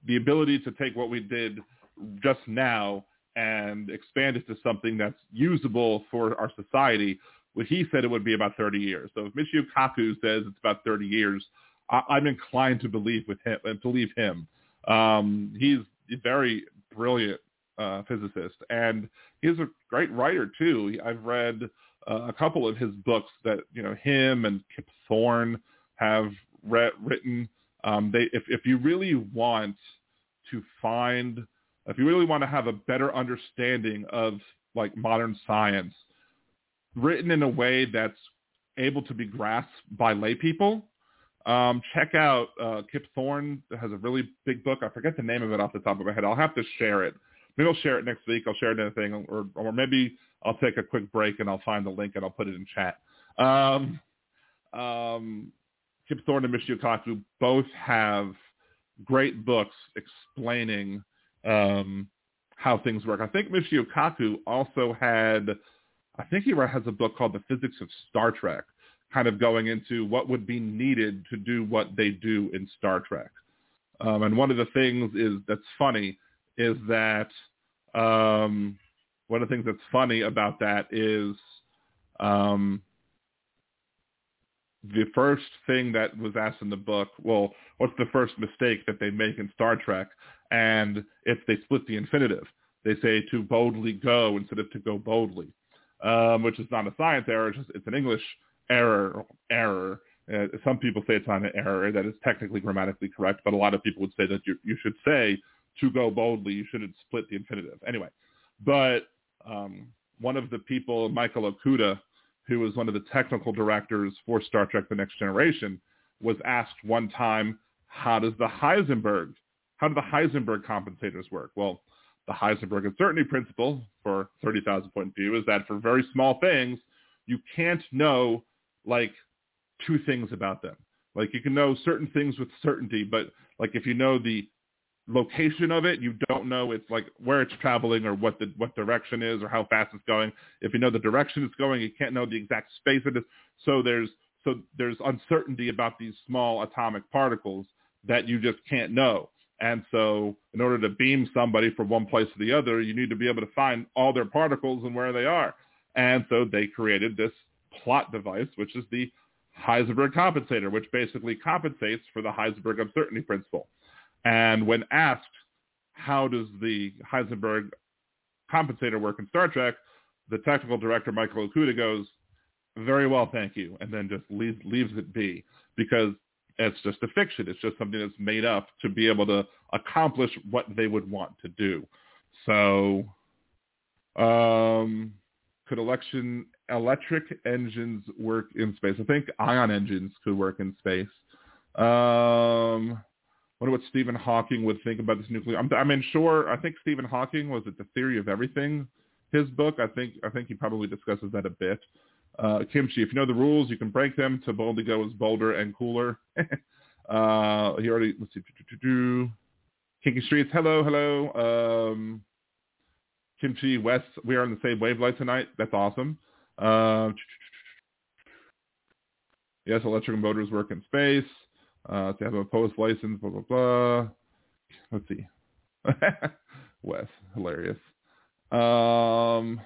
the ability to take what we did just now and expand it to something that's usable for our society, what he said it would be about 30 years. So if Michio Kaku says it's about 30 years, I, am inclined to believe with him and believe him. Um, he's a very brilliant uh, physicist, and he's a great writer too. I've read uh, a couple of his books that you know him and Kip Thorne have re- written. Um, they, if if you really want to find if you really want to have a better understanding of like modern science, written in a way that's able to be grasped by lay people, um, check out uh, Kip Thorne has a really big book. I forget the name of it off the top of my head. I'll have to share it. Maybe I'll share it next week. I'll share it in a thing, or, or maybe I'll take a quick break and I'll find the link and I'll put it in chat. Um, um, Kip Thorne and Michio Kaku both have great books explaining um, how things work. I think Michio Kaku also had, I think he has a book called The Physics of Star Trek, kind of going into what would be needed to do what they do in Star Trek. Um, and one of the things is that's funny is that um, one of the things that's funny about that is um, the first thing that was asked in the book, well, what's the first mistake that they make in Star Trek? And if they split the infinitive, they say to boldly go instead of to go boldly, um, which is not a science error. It's, just, it's an English error. Error. Uh, some people say it's not an error that is technically grammatically correct, but a lot of people would say that you, you should say to go boldly. You shouldn't split the infinitive. Anyway, but um, one of the people, Michael Okuda, who was one of the technical directors for Star Trek The Next Generation, was asked one time, how does the Heisenberg how do the Heisenberg compensators work? Well, the Heisenberg uncertainty principle for 30,000 point view is that for very small things, you can't know like two things about them. Like you can know certain things with certainty, but like if you know the location of it. You don't know it's like where it's traveling or what the what direction is or how fast it's going. If you know the direction it's going, you can't know the exact space it is. So there's so there's uncertainty about these small atomic particles that you just can't know. And so in order to beam somebody from one place to the other, you need to be able to find all their particles and where they are. And so they created this plot device, which is the Heisenberg compensator, which basically compensates for the Heisenberg uncertainty principle. And when asked, how does the Heisenberg compensator work in Star Trek, the technical director, Michael Okuda, goes, very well, thank you, and then just leaves, leaves it be because it's just a fiction. It's just something that's made up to be able to accomplish what they would want to do. So, um, could election electric engines work in space? I think ion engines could work in space. Um, wonder what Stephen Hawking would think about this nuclear. I'm, I mean, sure. I think Stephen Hawking was it the theory of everything. His book. I think. I think he probably discusses that a bit. Uh, kimchi. If you know the rules, you can break them to boldly go as bolder and cooler. uh, he already. Let's see. Kinky Streets. Hello, hello. Um, Kimchi West. We are on the same wavelength tonight. That's awesome. Uh, yes, electric motors work in space. Uh, to have a post license, blah blah blah. Let's see. Wes, hilarious. Um,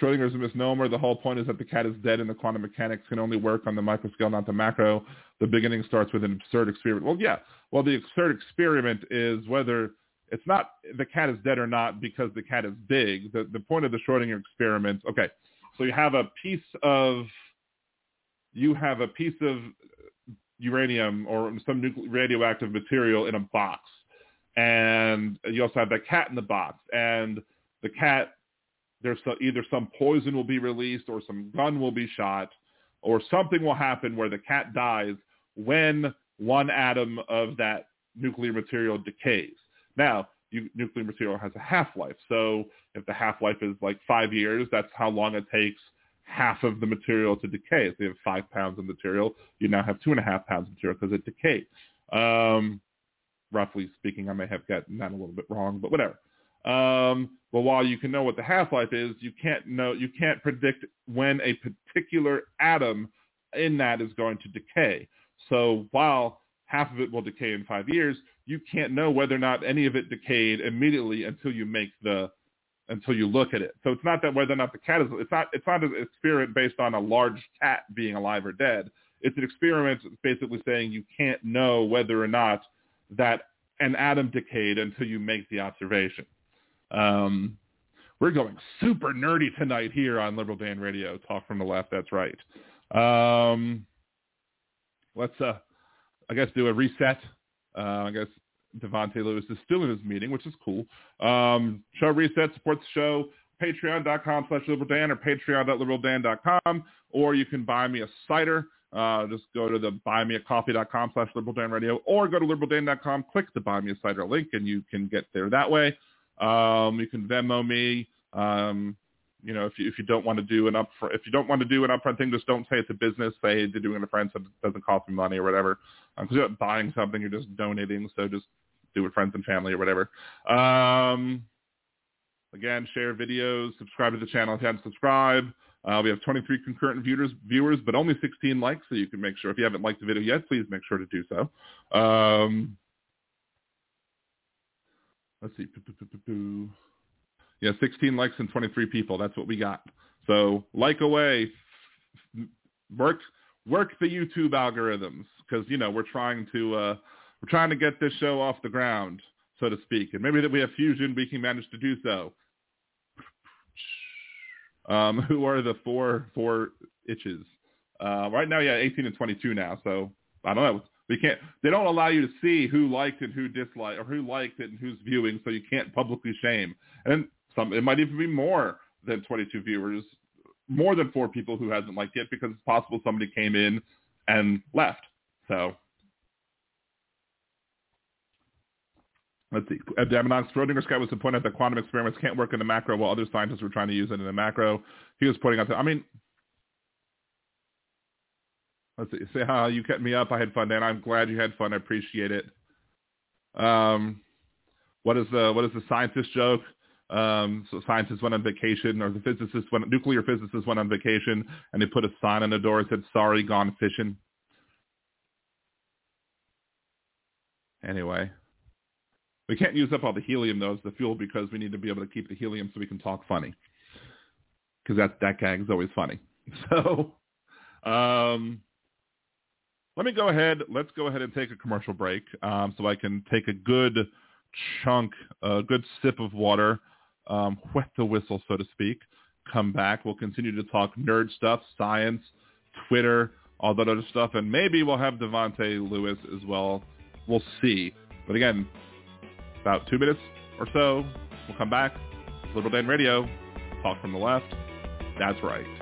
Schrodinger's a misnomer. The whole point is that the cat is dead and the quantum mechanics can only work on the micro scale, not the macro. The beginning starts with an absurd experiment. Well, yeah. Well, the absurd experiment is whether it's not the cat is dead or not because the cat is big. The, the point of the Schrodinger experiment, okay, so you have a piece of, you have a piece of uranium or some radioactive material in a box. And you also have that cat in the box. And the cat there's either some poison will be released or some gun will be shot or something will happen where the cat dies when one atom of that nuclear material decays. Now, you, nuclear material has a half-life. So if the half-life is like five years, that's how long it takes half of the material to decay. If you have five pounds of material, you now have two and a half pounds of material because it decays. Um, roughly speaking, I may have gotten that a little bit wrong, but whatever. Um, but while you can know what the half-life is, you can't know, you can't predict when a particular atom in that is going to decay. So while half of it will decay in five years, you can't know whether or not any of it decayed immediately until you make the until you look at it. So it's not that whether or not the cat is it's not it's not an experiment based on a large cat being alive or dead. It's an experiment basically saying you can't know whether or not that an atom decayed until you make the observation. Um, we're going super nerdy tonight here on Liberal Dan Radio. Talk from the left. That's right. Um, let's, uh, I guess, do a reset. Uh, I guess Davante Lewis is still in his meeting, which is cool. Um, show reset supports the show. Patreon.com slash liberaldan or patreon.liberaldan.com, or you can buy me a cider. Uh, just go to the buymeacoffee.com slash liberaldanradio or go to liberaldan.com, click the buy me a cider link, and you can get there that way. Um, you can Venmo me. Um, you know, if you if you don't want to do an upfront, if you don't want to do an upfront thing, just don't say it's a business. Say they're doing it to friends, so it doesn't cost me money or whatever. Because um, you're not buying something, you're just donating. So just do it friends and family or whatever. Um, again, share videos, subscribe to the channel if you haven't subscribed. Uh, we have 23 concurrent viewers, viewers, but only 16 likes, so you can make sure if you haven't liked the video yet, please make sure to do so. Um, let's see. Yeah, 16 likes and 23 people. That's what we got. So like away, work work the YouTube algorithms because you know we're trying to uh, we're trying to get this show off the ground, so to speak, and maybe that we have fusion, we can manage to do so. Um, who are the four four itches? Uh, right now, yeah, 18 and 22 now. So I don't know. We can't. They don't allow you to see who liked and who disliked, or who liked it and who's viewing, so you can't publicly shame. And some it might even be more than 22 viewers, more than four people who hasn't liked it because it's possible somebody came in and left. So let's see. Abdamonox Schrodinger's guy was to point out that quantum experiments can't work in the macro while other scientists were trying to use it in the macro. He was pointing out that, I mean, Let's see. Say you kept me up. I had fun, Dan. I'm glad you had fun. I appreciate it. Um, what is the what is the scientist joke? Um, so scientists went on vacation, or the physicists went, nuclear physicists went on vacation, and they put a sign on the door that said "Sorry, gone fishing." Anyway, we can't use up all the helium though as the fuel because we need to be able to keep the helium so we can talk funny. Because that that gag is always funny. So, um, let me go ahead. Let's go ahead and take a commercial break um, so I can take a good chunk, a good sip of water, um, wet the whistle, so to speak. Come back. We'll continue to talk nerd stuff, science, Twitter, all that other stuff, and maybe we'll have Davante Lewis as well. We'll see. But again, about two minutes or so, we'll come back. Liberal Dan Radio, talk from the left. That's right.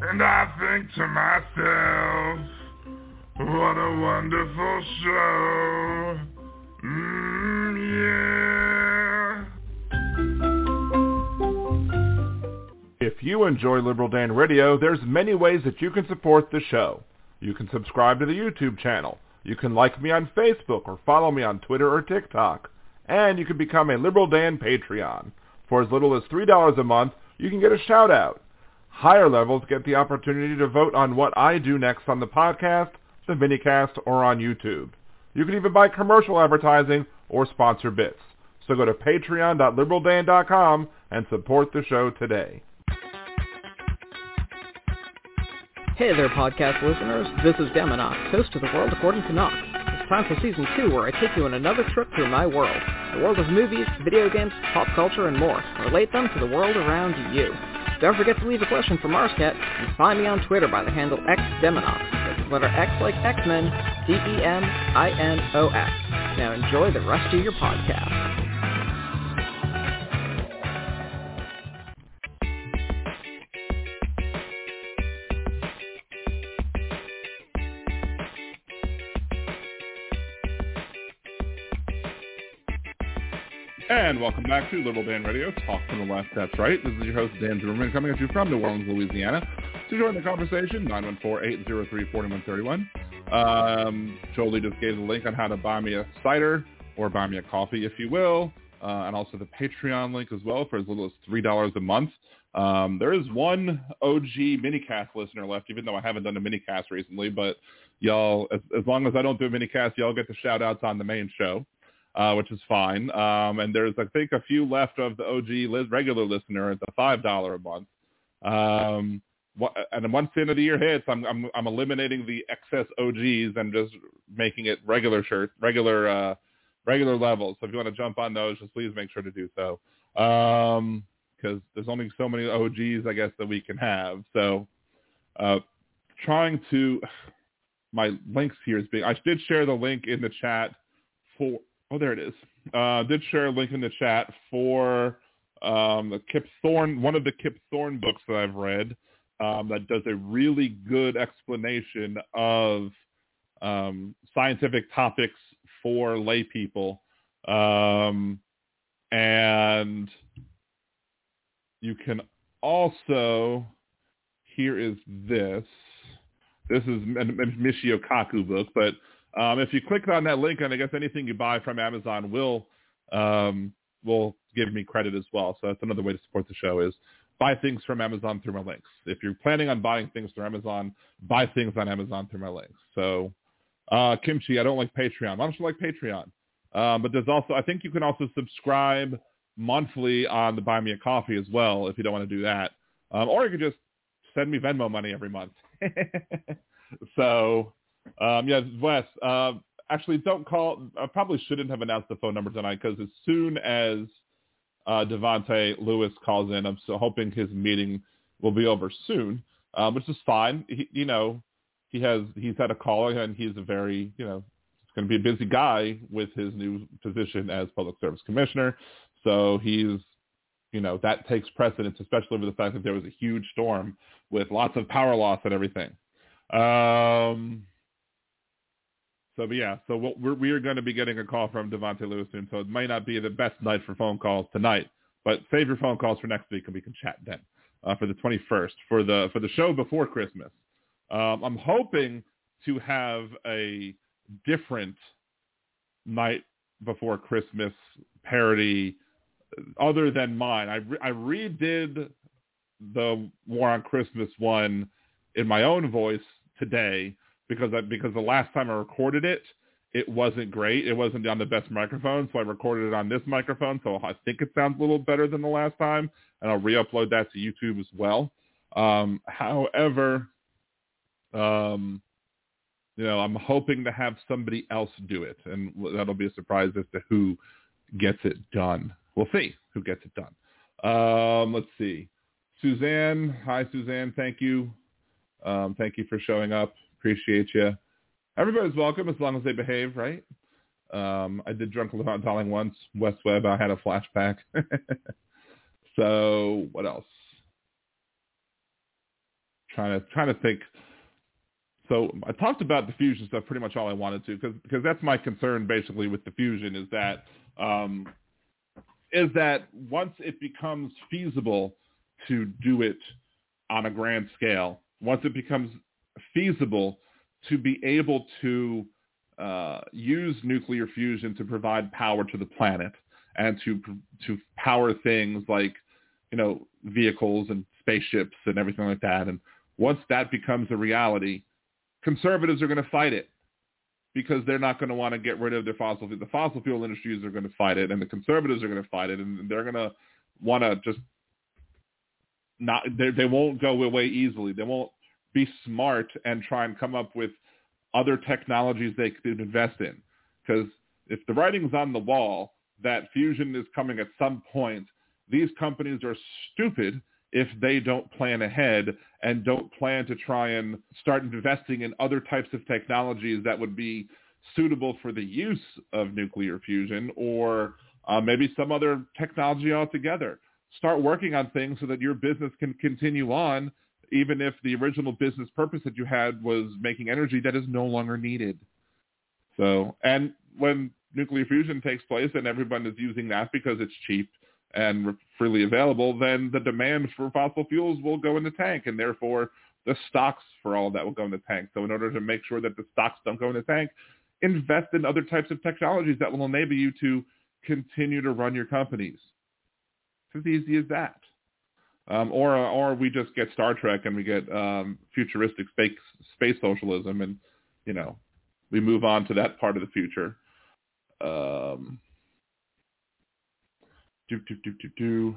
And I think to myself, what a wonderful show. Mm, yeah. If you enjoy Liberal Dan Radio, there's many ways that you can support the show. You can subscribe to the YouTube channel. You can like me on Facebook or follow me on Twitter or TikTok. And you can become a Liberal Dan Patreon. For as little as $3 a month, you can get a shout out. Higher levels get the opportunity to vote on what I do next on the podcast, the minicast, or on YouTube. You can even buy commercial advertising or sponsor bits. So go to patreon.liberaldan.com and support the show today. Hey there, podcast listeners. This is Deminox, host of The World According to Knox. It's time for Season 2, where I take you on another trip through my world. The world of movies, video games, pop culture, and more. Relate them to the world around you. Don't forget to leave a question for Marscat and find me on Twitter by the handle XDeminox. That's letter X like X-Men, D-E-M-I-N-O-X. Now enjoy the rest of your podcast. And welcome back to Liberal Dan Radio, Talk from the Left, that's right. This is your host, Dan Zimmerman, coming at you from New Orleans, Louisiana. To join the conversation, 914-803-4131. Um, Jolie just gave the link on how to buy me a cider or buy me a coffee, if you will, uh, and also the Patreon link as well for as little as $3 a month. Um, there is one OG minicast listener left, even though I haven't done a minicast recently, but y'all, as, as long as I don't do a minicast, y'all get the shout-outs on the main show uh, which is fine. Um, and there's, I think, a few left of the OG regular listener at the five dollar a month. Um, and once the end of the year hits, I'm, I'm I'm eliminating the excess OGs and just making it regular shirts, regular uh, regular levels. So if you want to jump on those, just please make sure to do so. Um, because there's only so many OGs, I guess, that we can have. So, uh, trying to my links here is being. I did share the link in the chat for. Oh, there it is. Uh, did share a link in the chat for um, the Kip Thorne, one of the Kip Thorne books that I've read um, that does a really good explanation of um, scientific topics for lay people. Um, and you can also, here is this. This is a Michio Kaku book, but um, if you click on that link, and I guess anything you buy from Amazon will um, will give me credit as well. So that's another way to support the show is buy things from Amazon through my links. If you're planning on buying things through Amazon, buy things on Amazon through my links. So uh, Kimchi, I don't like Patreon. Why don't like Patreon? Um, but there's also, I think you can also subscribe monthly on the Buy Me a Coffee as well if you don't want to do that. Um, or you could just send me Venmo money every month. so, um, Wes, uh, actually don't call. I probably shouldn't have announced the phone number tonight because as soon as uh, Davante Lewis calls in, I'm so hoping his meeting will be over soon, uh, which is fine. He, you know, he has he's had a call and he's a very you know he's going to be a busy guy with his new position as public service commissioner. So he's you know that takes precedence, especially over the fact that there was a huge storm with lots of power loss and everything. Um, so but yeah, so we're, we are going to be getting a call from Davante Lewis soon. So it might not be the best night for phone calls tonight, but save your phone calls for next week and we can chat then uh, for the 21st for the for the show before Christmas. Um, I'm hoping to have a different night before Christmas parody other than mine. I, re- I redid the War on Christmas one in my own voice today because I, because the last time I recorded it, it wasn't great. It wasn't on the best microphone, so I recorded it on this microphone. So I think it sounds a little better than the last time, and I'll re-upload that to YouTube as well. Um, however, um, you know, I'm hoping to have somebody else do it, and that'll be a surprise as to who gets it done. We'll see who gets it done. Um, let's see. Suzanne, hi Suzanne, thank you. Um, thank you for showing up. Appreciate you. Everybody's welcome as long as they behave, right? Um, I did Drunk Without Darling once. West Web, I had a flashback. so what else? Trying to trying to think so I talked about the fusion stuff pretty much all I wanted to because because that's my concern basically with the fusion is that um, is that once it becomes feasible to do it on a grand scale, once it becomes feasible to be able to uh, use nuclear fusion to provide power to the planet and to to power things like you know vehicles and spaceships and everything like that and once that becomes a reality conservatives are going to fight it because they're not going to want to get rid of their fossil fuel. The fossil fuel industries are going to fight it, and the conservatives are going to fight it, and they're going to want to just not. They they won't go away easily. They won't be smart and try and come up with other technologies they could invest in. Because if the writing's on the wall that fusion is coming at some point, these companies are stupid if they don't plan ahead and don't plan to try and start investing in other types of technologies that would be suitable for the use of nuclear fusion or uh, maybe some other technology altogether. Start working on things so that your business can continue on even if the original business purpose that you had was making energy that is no longer needed. So, and when nuclear fusion takes place and everyone is using that because it's cheap and freely available, then the demand for fossil fuels will go in the tank, and therefore the stocks for all of that will go in the tank. So in order to make sure that the stocks don't go in the tank, invest in other types of technologies that will enable you to continue to run your companies. It's as easy as that. Um, or or we just get Star Trek and we get um, futuristic space space socialism, and you know we move on to that part of the future. Um, do, do, do, do, do.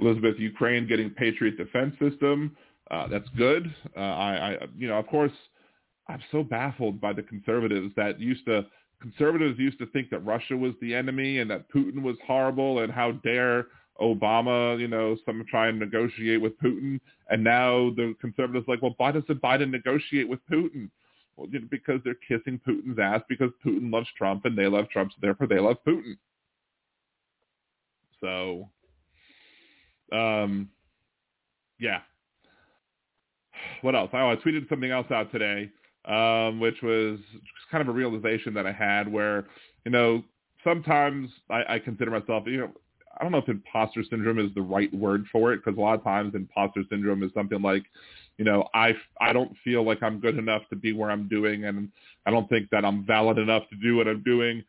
Elizabeth, Ukraine getting Patriot defense system. Uh, that's good. Uh, I, I, you know, of course, I'm so baffled by the conservatives that used to conservatives used to think that Russia was the enemy and that Putin was horrible and how dare Obama, you know, some try and negotiate with Putin, and now the conservatives like, well, why doesn't Biden negotiate with Putin? Well, you know, because they're kissing Putin's ass because Putin loves Trump and they love Trump, so therefore they love Putin. So, um, yeah. What else? Oh, I tweeted something else out today, um, which was kind of a realization that I had where, you know, sometimes I, I consider myself, you know, I don't know if imposter syndrome is the right word for it because a lot of times imposter syndrome is something like, you know, I I don't feel like I'm good enough to be where I'm doing, and I don't think that I'm valid enough to do what I'm doing,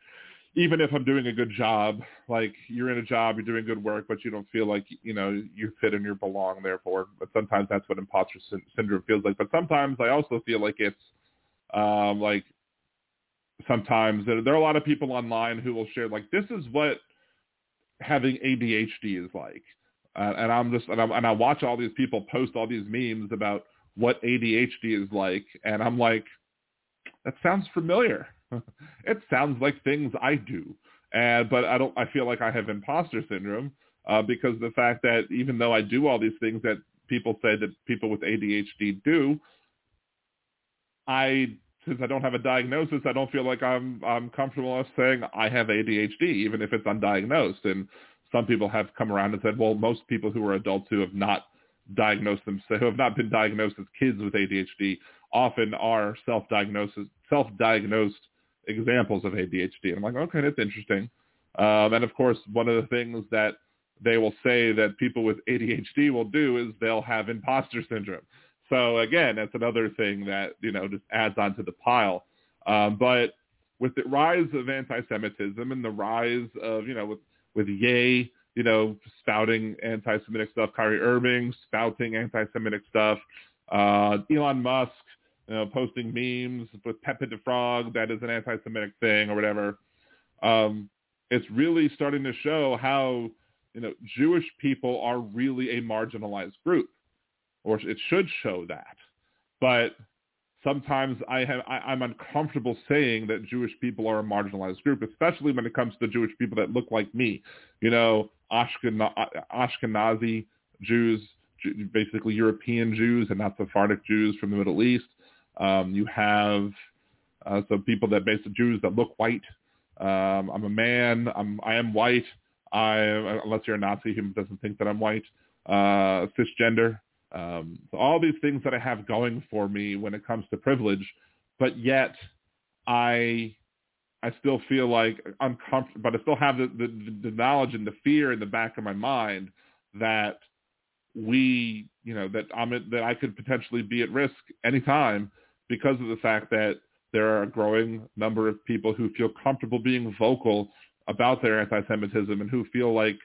even if I'm doing a good job. Like you're in a job, you're doing good work, but you don't feel like you know you fit and you belong. Therefore, but sometimes that's what imposter sy- syndrome feels like. But sometimes I also feel like it's um, like sometimes there, there are a lot of people online who will share like this is what having ADHD is like. Uh, and I'm just and, I'm, and I watch all these people post all these memes about what ADHD is like, and I'm like, that sounds familiar. it sounds like things I do, and but I don't. I feel like I have imposter syndrome uh, because the fact that even though I do all these things that people say that people with ADHD do, I since I don't have a diagnosis, I don't feel like I'm I'm comfortable saying I have ADHD, even if it's undiagnosed. And some people have come around and said, well, most people who are adults who have not diagnosed them, who have not been diagnosed as kids with ADHD, often are self-diagnosis, self-diagnosed examples of ADHD. And I'm like, okay, that's interesting. Um, and of course, one of the things that they will say that people with ADHD will do is they'll have imposter syndrome. So again, that's another thing that, you know, just adds on to the pile. Um, but with the rise of anti-Semitism and the rise of, you know, with, with Ye, you know, spouting anti-Semitic stuff, Kyrie Irving spouting anti-Semitic stuff, uh, Elon Musk, you know, posting memes with Pepe the Frog that is an anti-Semitic thing or whatever. Um, it's really starting to show how, you know, Jewish people are really a marginalized group or it should show that. But sometimes I have I, am uncomfortable saying that Jewish people are a marginalized group, especially when it comes to Jewish people that look like me. You know, Ashkenazi Jews, basically European Jews and not Sephardic Jews from the Middle East. Um, you have uh, some people that basically Jews that look white. Um, I'm a man. I'm I am white. I unless you're a Nazi who doesn't think that I'm white. Uh, cisgender. Um, so all these things that I have going for me when it comes to privilege, but yet I I still feel like uncomfortable, but I still have the, the, the knowledge and the fear in the back of my mind that we, you know, that I'm at, that I could potentially be at risk anytime because of the fact that there are a growing number of people who feel comfortable being vocal about their anti-Semitism and who feel like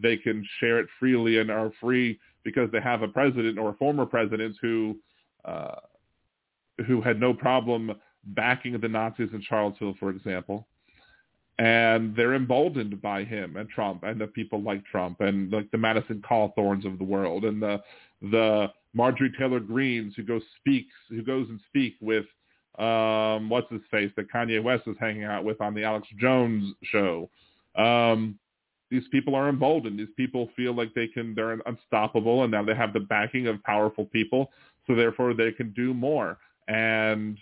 they can share it freely and are free because they have a president or former presidents who uh, who had no problem backing the Nazis in Charlottesville, for example. And they're emboldened by him and Trump and the people like Trump and like the Madison Cawthorns of the world and the the Marjorie Taylor Greens who goes speaks who goes and speak with um, what's his face that Kanye West is hanging out with on the Alex Jones show. Um, these people are emboldened. These people feel like they can, they're unstoppable, and now they have the backing of powerful people, so therefore they can do more. And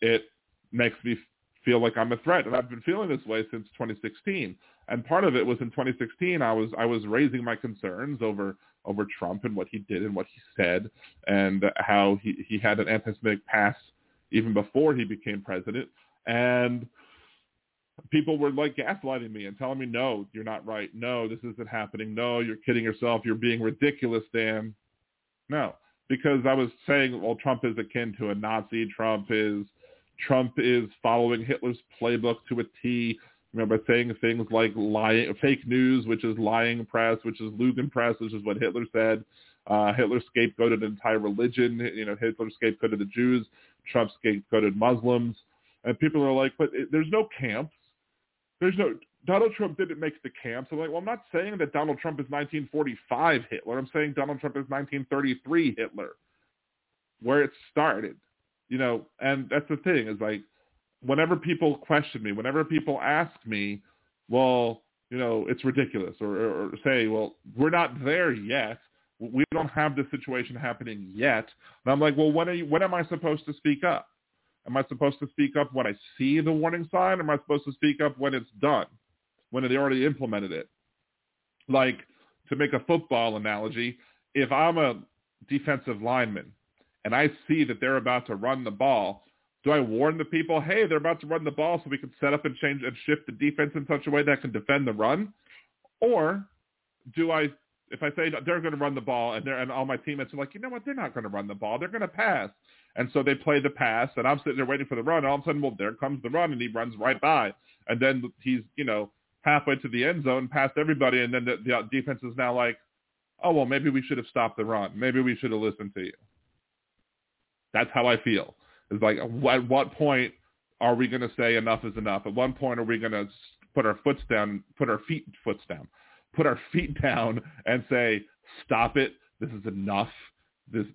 it makes me feel like I'm a threat, and I've been feeling this way since 2016. And part of it was in 2016, I was I was raising my concerns over over Trump and what he did and what he said, and how he he had an anti-Semitic past even before he became president, and people were like gaslighting me and telling me, no, you're not right. No, this isn't happening. No, you're kidding yourself. You're being ridiculous, Dan. No, because I was saying, well, Trump is akin to a Nazi. Trump is Trump is following Hitler's playbook to a T. Remember saying things like lying, fake news, which is lying press, which is Lügenpresse, which is what Hitler said. Uh, Hitler scapegoated an entire religion. You know, Hitler scapegoated the Jews. Trump scapegoated Muslims. And people are like, but it, there's no camps there's no Donald Trump didn't make the camps. I'm like, well, I'm not saying that Donald Trump is 1945 Hitler. I'm saying Donald Trump is 1933 Hitler, where it started. You know, and that's the thing is like, whenever people question me, whenever people ask me, well, you know, it's ridiculous, or, or, or say, well, we're not there yet. We don't have this situation happening yet. And I'm like, well, when are you? When am I supposed to speak up? Am I supposed to speak up when I see the warning sign? Am I supposed to speak up when it's done, when they already implemented it? Like to make a football analogy, if I'm a defensive lineman and I see that they're about to run the ball, do I warn the people, hey, they're about to run the ball so we can set up and change and shift the defense in such a way that can defend the run? Or do I, if I say they're going to run the ball and they're, and all my teammates are like, you know what, they're not going to run the ball. They're going to pass. And so they play the pass and I'm sitting there waiting for the run. and All of a sudden, well, there comes the run and he runs right by. And then he's, you know, halfway to the end zone past everybody. And then the, the defense is now like, oh, well, maybe we should have stopped the run. Maybe we should have listened to you. That's how I feel. It's like, at what point are we going to say enough is enough? At one point are we going to put our foots down, put our feet foots down, put our feet down and say, stop it. This is enough. This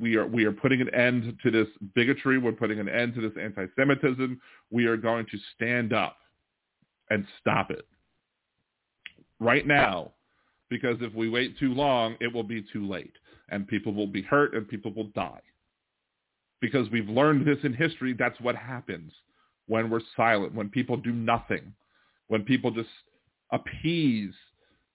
we are we are putting an end to this bigotry. We're putting an end to this anti-Semitism. We are going to stand up and stop it right now, because if we wait too long, it will be too late, and people will be hurt and people will die because we've learned this in history. That's what happens when we're silent, when people do nothing, when people just appease.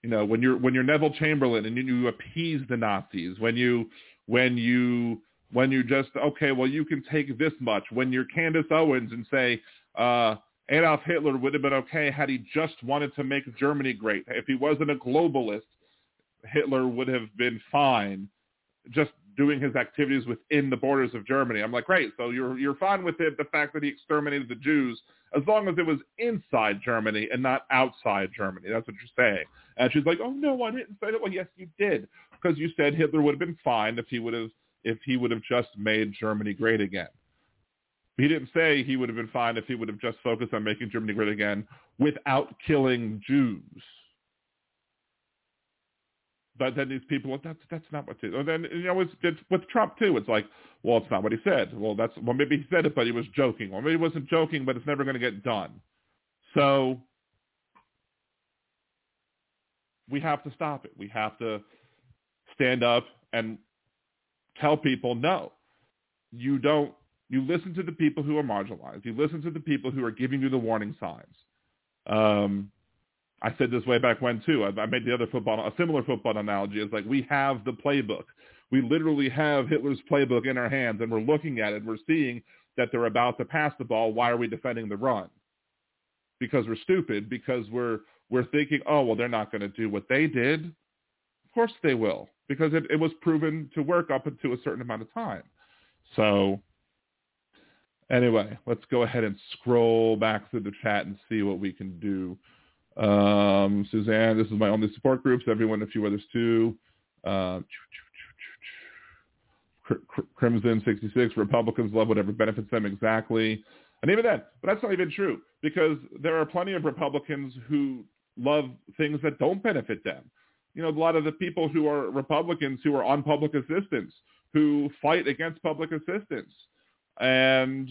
You know, when you're when you're Neville Chamberlain and you, appease the Nazis, when you when you when you just okay, well you can take this much. When you're Candace Owens and say uh, Adolf Hitler would have been okay had he just wanted to make Germany great. If he wasn't a globalist, Hitler would have been fine. Just doing his activities within the borders of Germany. I'm like, great. So you're you're fine with it, the fact that he exterminated the Jews, as long as it was inside Germany and not outside Germany. That's what you're saying. And she's like, oh no, I didn't say that. Well, yes, you did, because you said Hitler would have been fine if he would have if he would have just made Germany great again. He didn't say he would have been fine if he would have just focused on making Germany great again without killing Jews. But then these people, well, that's that's not what. And then you know, it's, it's with Trump too. It's like, well, it's not what he said. Well, that's well, maybe he said it, but he was joking. Or maybe he wasn't joking, but it's never going to get done. So we have to stop it. We have to stand up and tell people, no, you don't. You listen to the people who are marginalized. You listen to the people who are giving you the warning signs. Um, I said this way back when too. I, I made the other football, a similar football analogy. It's like we have the playbook. We literally have Hitler's playbook in our hands, and we're looking at it. We're seeing that they're about to pass the ball. Why are we defending the run? Because we're stupid. Because we're we're thinking, oh well, they're not going to do what they did. Of course they will, because it, it was proven to work up until a certain amount of time. So anyway, let's go ahead and scroll back through the chat and see what we can do. Um, Suzanne, this is my only support groups. Everyone, a few others too. Uh, Crimson 66, Republicans love whatever benefits them exactly. And even then, but that's not even true because there are plenty of Republicans who love things that don't benefit them. You know, a lot of the people who are Republicans who are on public assistance, who fight against public assistance. And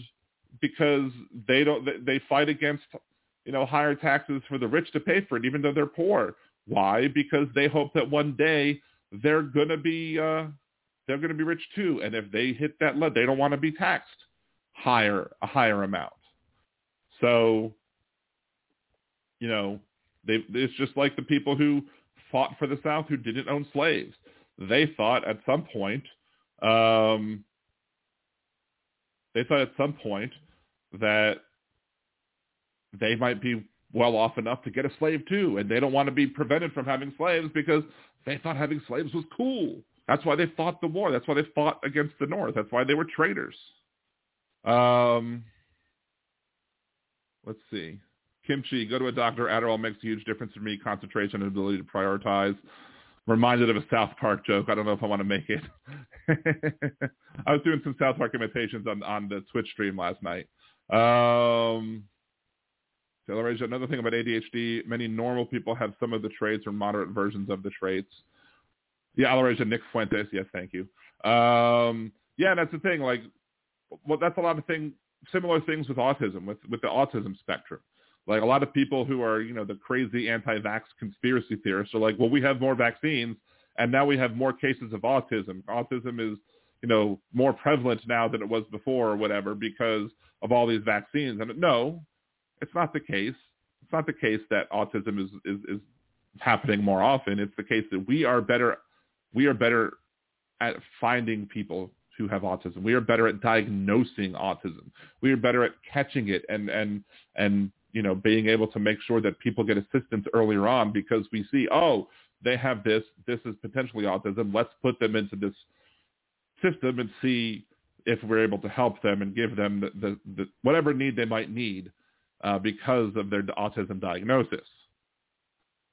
because they don't, they fight against you know, higher taxes for the rich to pay for it, even though they're poor. Why? Because they hope that one day they're gonna be uh, they're gonna be rich too, and if they hit that level, they don't want to be taxed higher a higher amount. So, you know, they it's just like the people who fought for the South who didn't own slaves. They thought at some point, um, they thought at some point that they might be well off enough to get a slave too, and they don't want to be prevented from having slaves because they thought having slaves was cool. That's why they fought the war. That's why they fought against the North. That's why they were traitors. Um, let's see. Kimchi, go to a doctor. Adderall makes a huge difference for me. Concentration and ability to prioritize. Reminded of a South Park joke. I don't know if I want to make it. I was doing some South Park imitations on, on the Twitch stream last night. Um, Another thing about ADHD, many normal people have some of the traits or moderate versions of the traits. Yeah, Alarasia, Nick Fuentes. Yes, thank you. Um, yeah, that's the thing. Like, well, that's a lot of thing, similar things with autism, with with the autism spectrum. Like a lot of people who are, you know, the crazy anti-vax conspiracy theorists are like, well, we have more vaccines and now we have more cases of autism. Autism is, you know, more prevalent now than it was before or whatever because of all these vaccines. And no, it's not the case. It's not the case that autism is, is, is happening more often. It's the case that we are better, we are better at finding people who have autism. We are better at diagnosing autism. We are better at catching it and, and, and you know, being able to make sure that people get assistance earlier on because we see, oh, they have this, this is potentially autism. Let's put them into this system and see if we're able to help them and give them the, the, the whatever need they might need uh, because of their autism diagnosis.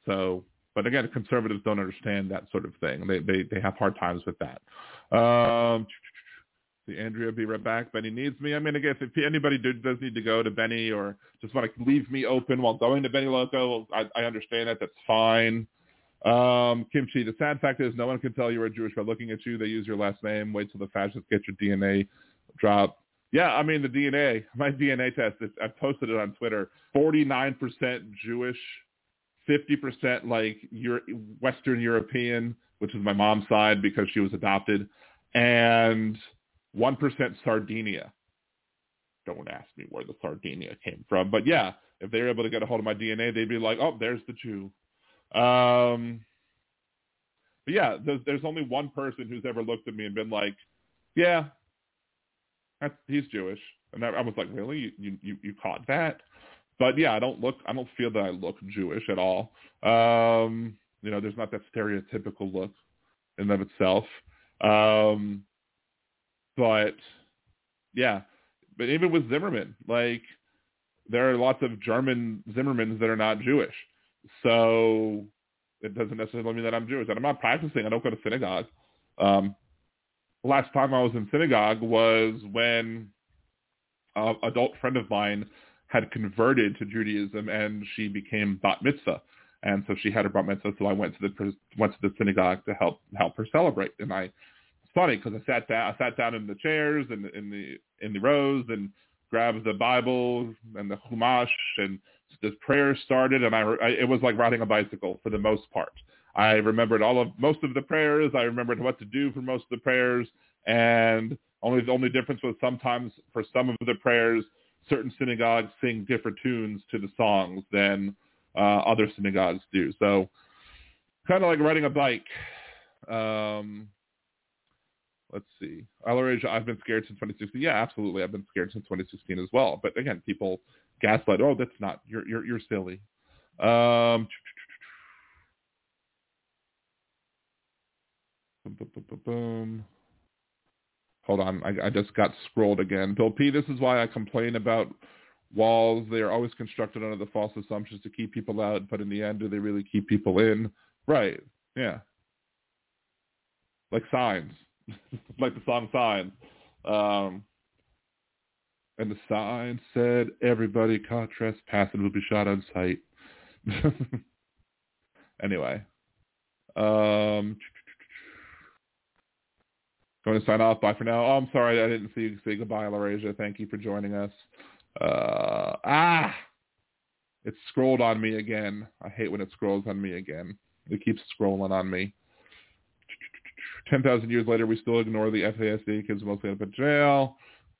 So, but again, conservatives don't understand that sort of thing. They they, they have hard times with that. Um, See, Andrea, be right back. Benny needs me. I mean, I guess if anybody do, does need to go to Benny or just want to leave me open while going to Benny Loco, I, I understand that. That's fine. Um, Kimchi, the sad fact is no one can tell you are Jewish by looking at you. They use your last name. Wait till the fascists get your DNA drop. Yeah, I mean the DNA, my DNA test. I posted it on Twitter. Forty-nine percent Jewish, fifty percent like Euro- Western European, which is my mom's side because she was adopted, and 1% Sardinia. Don't ask me where the Sardinia came from. But yeah, if they were able to get a hold of my DNA, they'd be like, oh, there's the Jew. Um, but yeah, there's, there's only one person who's ever looked at me and been like, yeah, he's Jewish. And I, I was like, really? You, you, you caught that? But yeah, I don't look, I don't feel that I look Jewish at all. Um, you know, there's not that stereotypical look in of itself. Um, but yeah, but even with Zimmerman, like there are lots of German Zimmermans that are not Jewish. So it doesn't necessarily mean that I'm Jewish. And I'm not practicing. I don't go to synagogue. Um, last time I was in synagogue was when an adult friend of mine had converted to Judaism and she became bat mitzvah. And so she had her bat mitzvah. So I went to the went to the synagogue to help help her celebrate. And I funny because I sat down, I sat down in the chairs and in, the in the rows and grabbed the Bible and the Chumash and the prayer started and I, I it was like riding a bicycle for the most part. I remembered all of most of the prayers. I remembered what to do for most of the prayers, and only the only difference was sometimes for some of the prayers, certain synagogues sing different tunes to the songs than uh, other synagogues do. So, kind of like riding a bike. Um, let's see. Alarej, I've been scared since 2016. Yeah, absolutely. I've been scared since 2016 as well. But again, people gaslight. Oh, that's not. You're you're you're silly. Um, boom. Hold on, I, I just got scrolled again. Bill P. This is why I complain about walls. They are always constructed under the false assumptions to keep people out, but in the end, do they really keep people in? Right. Yeah. Like signs. like the song Signs. Um, and the sign said, everybody caught trespassing will be shot on sight. anyway. Um, going to sign off. Bye for now. Oh, I'm sorry I didn't see you say goodbye, Larasia. Thank you for joining us. Uh, ah! It scrolled on me again. I hate when it scrolls on me again. It keeps scrolling on me. 10,000 years later, we still ignore the FASD because mostly up in jail.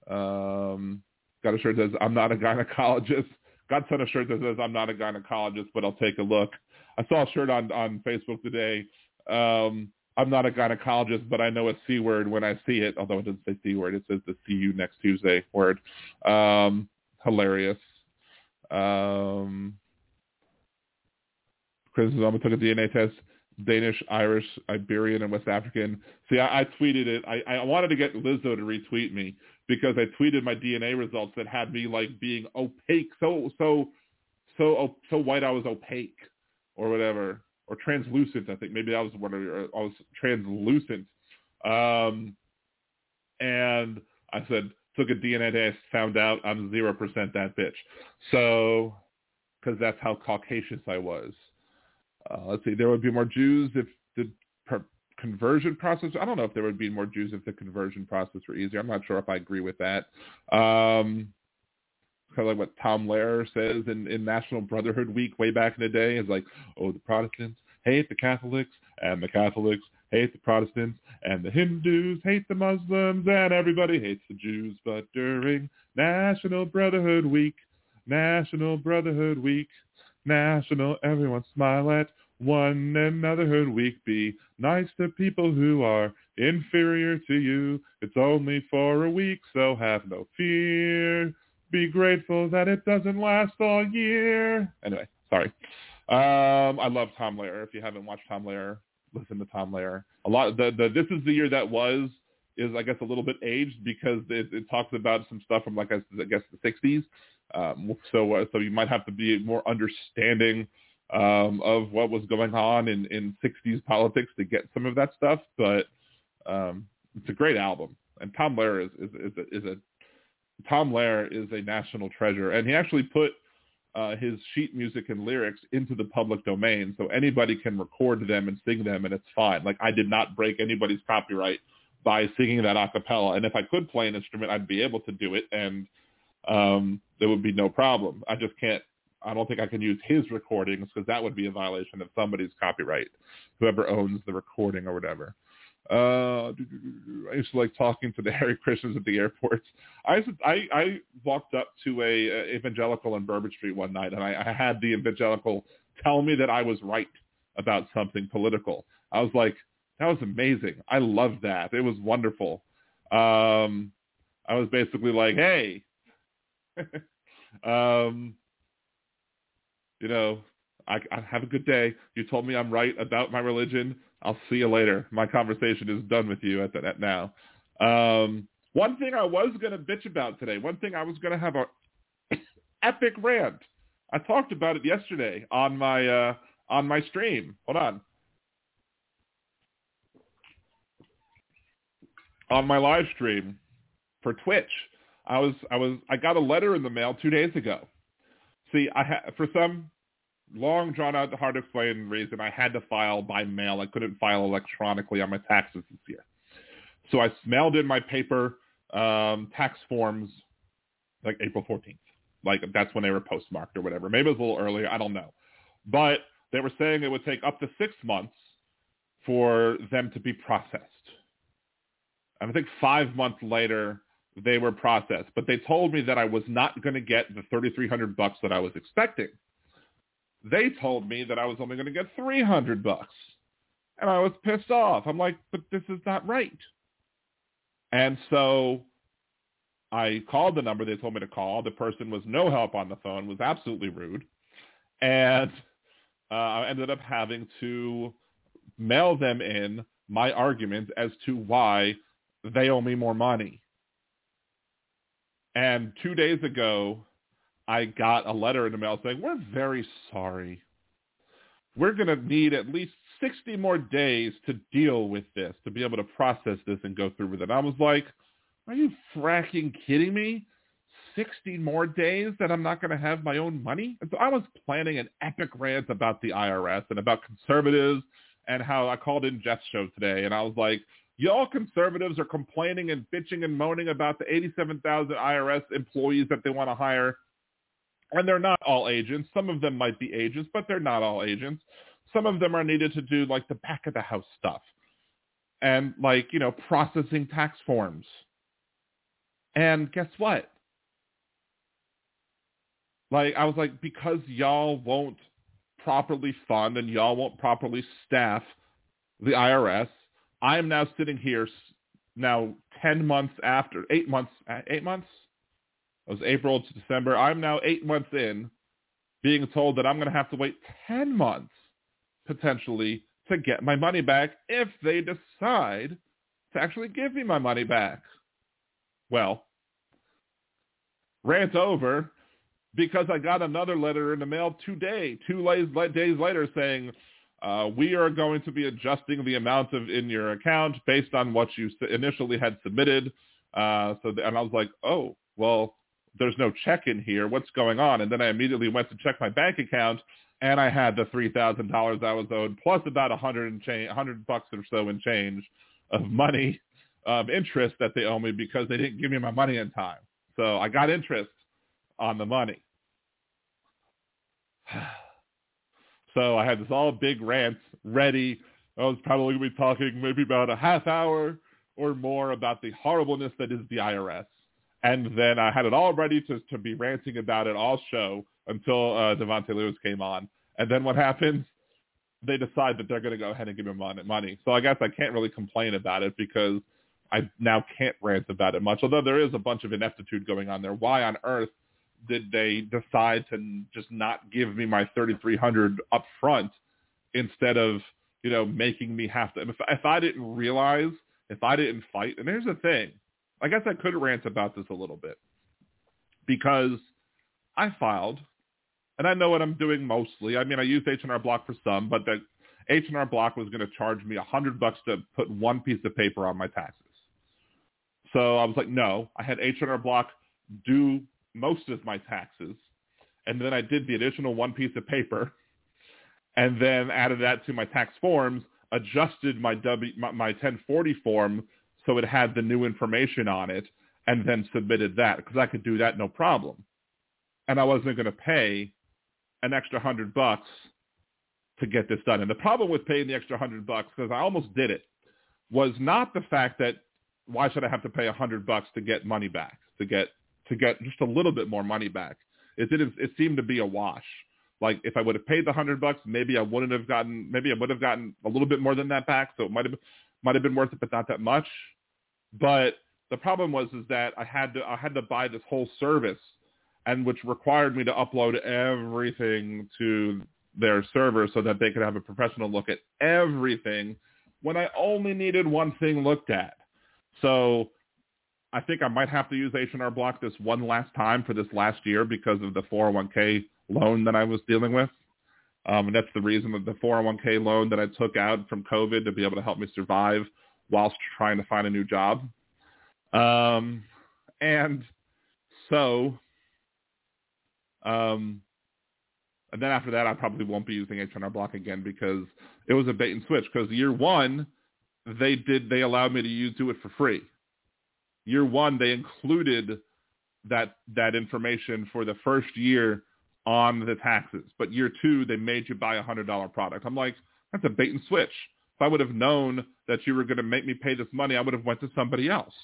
Um, got a shirt that says, I'm not a gynecologist. Got a shirt that says, I'm not a gynecologist, but I'll take a look. I saw a shirt on, on Facebook today. Um, I'm not a gynecologist, but I know a C word when I see it, although it doesn't say C word. It says the see you next Tuesday word. Um, hilarious. Um, Chris, I'm going took a DNA test. Danish, Irish, Iberian, and West African. See, I, I tweeted it. I, I wanted to get Lizzo to retweet me because I tweeted my DNA results that had me like being opaque, so so so so white I was opaque or whatever, or translucent. I think maybe that was what I, I was translucent. Um, and I said took a DNA test, found out I'm zero percent that bitch. So because that's how Caucasian I was. Uh, let's see, there would be more Jews if the per- conversion process. I don't know if there would be more Jews if the conversion process were easier. I'm not sure if I agree with that. Um, kind of like what Tom Lehrer says in, in National Brotherhood Week way back in the day. Is like, oh, the Protestants hate the Catholics, and the Catholics hate the Protestants, and the Hindus hate the Muslims, and everybody hates the Jews. But during National Brotherhood Week, National Brotherhood Week, National, everyone smile at one anotherhood week. Be nice to people who are inferior to you. It's only for a week, so have no fear. Be grateful that it doesn't last all year. Anyway, sorry. Um, I love Tom Lehrer. If you haven't watched Tom Lehrer, listen to Tom Lehrer. A lot. The, the this is the year that was is I guess a little bit aged because it, it talks about some stuff from like I, I guess the 60s. Um, so uh, so you might have to be more understanding um, of what was going on in, in 60s politics to get some of that stuff. But um, it's a great album, and Tom Lehrer is is, is, a, is a Tom Lehrer is a national treasure, and he actually put uh, his sheet music and lyrics into the public domain, so anybody can record them and sing them, and it's fine. Like I did not break anybody's copyright by singing that a cappella, and if I could play an instrument, I'd be able to do it, and um, there would be no problem. I just can't. I don't think I can use his recordings because that would be a violation of somebody's copyright, whoever owns the recording or whatever. Uh, I used to like talking to the Hare Krishnas at the airports. I I, I walked up to a, a evangelical in Bourbon Street one night, and I, I had the evangelical tell me that I was right about something political. I was like, that was amazing. I loved that. It was wonderful. Um, I was basically like, hey, um, you know, I, I have a good day. You told me I'm right about my religion. I'll see you later. My conversation is done with you at, the, at now. Um, one thing I was going to bitch about today, one thing I was going to have a epic rant. I talked about it yesterday on my uh, on my stream. Hold on. On my live stream for Twitch, I was I was I got a letter in the mail two days ago. See, I ha- for some long drawn out, hard to explain reason, I had to file by mail. I couldn't file electronically on my taxes this year. So I mailed in my paper um, tax forms like April 14th. Like that's when they were postmarked or whatever. Maybe it was a little earlier. I don't know. But they were saying it would take up to six months for them to be processed. And I think five months later, they were processed. But they told me that I was not going to get the 3,300 bucks that I was expecting. They told me that I was only going to get 300 bucks. And I was pissed off. I'm like, but this is not right. And so I called the number they told me to call. The person was no help on the phone, was absolutely rude. And uh, I ended up having to mail them in my argument as to why they owe me more money. And two days ago, I got a letter in the mail saying, we're very sorry. We're going to need at least 60 more days to deal with this, to be able to process this and go through with it. I was like, are you fracking kidding me? 60 more days that I'm not going to have my own money? And so I was planning an epic rant about the IRS and about conservatives and how I called in Jeff's show today and I was like, y'all conservatives are complaining and bitching and moaning about the 87,000 IRS employees that they want to hire and they're not all agents. Some of them might be agents, but they're not all agents. Some of them are needed to do like the back of the house stuff and like, you know, processing tax forms. And guess what? Like I was like, because y'all won't properly fund and y'all won't properly staff the IRS, I am now sitting here now 10 months after, eight months, eight months, was April to December. I'm now eight months in being told that I'm going to have to wait 10 months potentially to get my money back if they decide to actually give me my money back. Well, rant over because I got another letter in the mail today, two days later saying, uh, we are going to be adjusting the amount of in your account based on what you initially had submitted. Uh, so, and I was like, oh, well, there's no check in here. What's going on? And then I immediately went to check my bank account and I had the $3,000 I was owed plus about a hundred and change, hundred bucks or so in change of money, of interest that they owe me because they didn't give me my money in time. So I got interest on the money. So I had this all big rant ready. I was probably going to be talking maybe about a half hour or more about the horribleness that is the IRS. And then I had it all ready to, to be ranting about it all show until uh, Davante Lewis came on. And then what happens? They decide that they're going to go ahead and give him money. So I guess I can't really complain about it because I now can't rant about it much. Although there is a bunch of ineptitude going on there. Why on earth did they decide to just not give me my 3300 up front instead of you know making me have to if, if i didn't realize if i didn't fight and here's the thing i guess i could rant about this a little bit because i filed and i know what i'm doing mostly i mean i used h&r block for some but the h&r block was going to charge me a hundred bucks to put one piece of paper on my taxes so i was like no i had h&r block do most of my taxes. And then I did the additional one piece of paper and then added that to my tax forms, adjusted my, w, my, my 1040 form so it had the new information on it, and then submitted that because I could do that no problem. And I wasn't going to pay an extra hundred bucks to get this done. And the problem with paying the extra hundred bucks, because I almost did it, was not the fact that why should I have to pay a hundred bucks to get money back, to get to get just a little bit more money back. It didn't. It seemed to be a wash. Like if I would have paid the hundred bucks, maybe I wouldn't have gotten. Maybe I would have gotten a little bit more than that back. So it might have might have been worth it, but not that much. But the problem was is that I had to I had to buy this whole service, and which required me to upload everything to their server so that they could have a professional look at everything when I only needed one thing looked at. So I think I might have to use H&R Block this one last time for this last year because of the 401k loan that I was dealing with. Um, and that's the reason that the 401k loan that I took out from COVID to be able to help me survive whilst trying to find a new job. Um, and so, um, and then after that, I probably won't be using H&R Block again because it was a bait and switch. Because year one, they did they allowed me to use do it for free year one they included that that information for the first year on the taxes. But year two they made you buy a hundred dollar product. I'm like, that's a bait and switch. If I would have known that you were going to make me pay this money, I would have went to somebody else.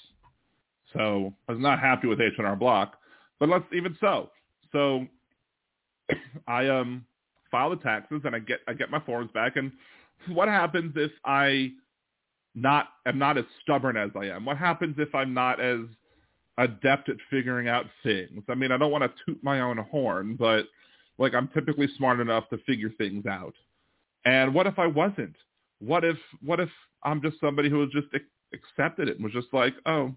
So I was not happy with H&R Block. But let's even so. So I um file the taxes and I get I get my forms back. And what happens if I not am not as stubborn as I am? What happens if I'm not as adept at figuring out things? I mean, I don't want to toot my own horn, but like I'm typically smart enough to figure things out. And what if I wasn't? What if what if I'm just somebody who just accepted it and was just like, oh,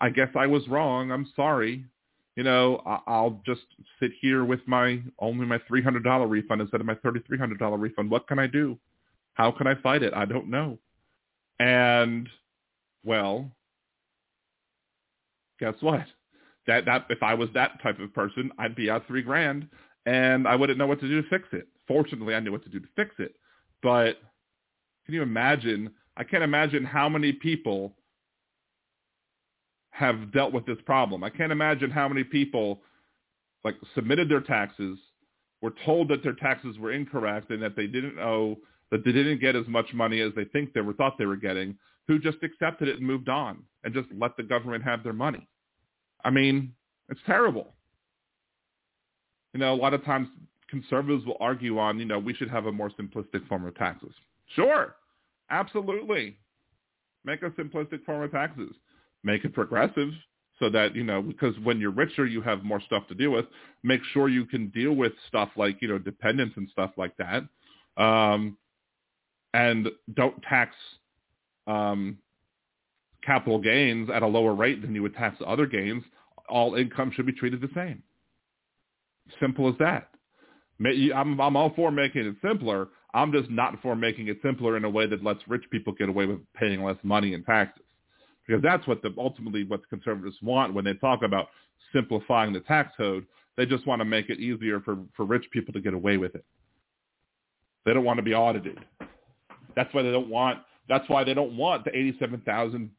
I guess I was wrong. I'm sorry. You know, I'll just sit here with my only my three hundred dollar refund instead of my thirty three hundred dollar refund. What can I do? How can I fight it? I don't know. And well, guess what? That that if I was that type of person, I'd be out three grand and I wouldn't know what to do to fix it. Fortunately, I knew what to do to fix it. But can you imagine? I can't imagine how many people have dealt with this problem. I can't imagine how many people like submitted their taxes, were told that their taxes were incorrect and that they didn't owe that they didn't get as much money as they think they were thought they were getting, who just accepted it and moved on and just let the government have their money. I mean, it's terrible. You know, a lot of times conservatives will argue on, you know, we should have a more simplistic form of taxes. Sure, absolutely. Make a simplistic form of taxes. Make it progressive so that, you know, because when you're richer, you have more stuff to deal with. Make sure you can deal with stuff like, you know, dependents and stuff like that. Um, and don't tax um, capital gains at a lower rate than you would tax other gains, all income should be treated the same. Simple as that. I'm, I'm all for making it simpler. I'm just not for making it simpler in a way that lets rich people get away with paying less money in taxes. Because that's what the, ultimately what the conservatives want when they talk about simplifying the tax code. They just want to make it easier for, for rich people to get away with it. They don't want to be audited. That's why they don't want. That's why they don't want the 87,000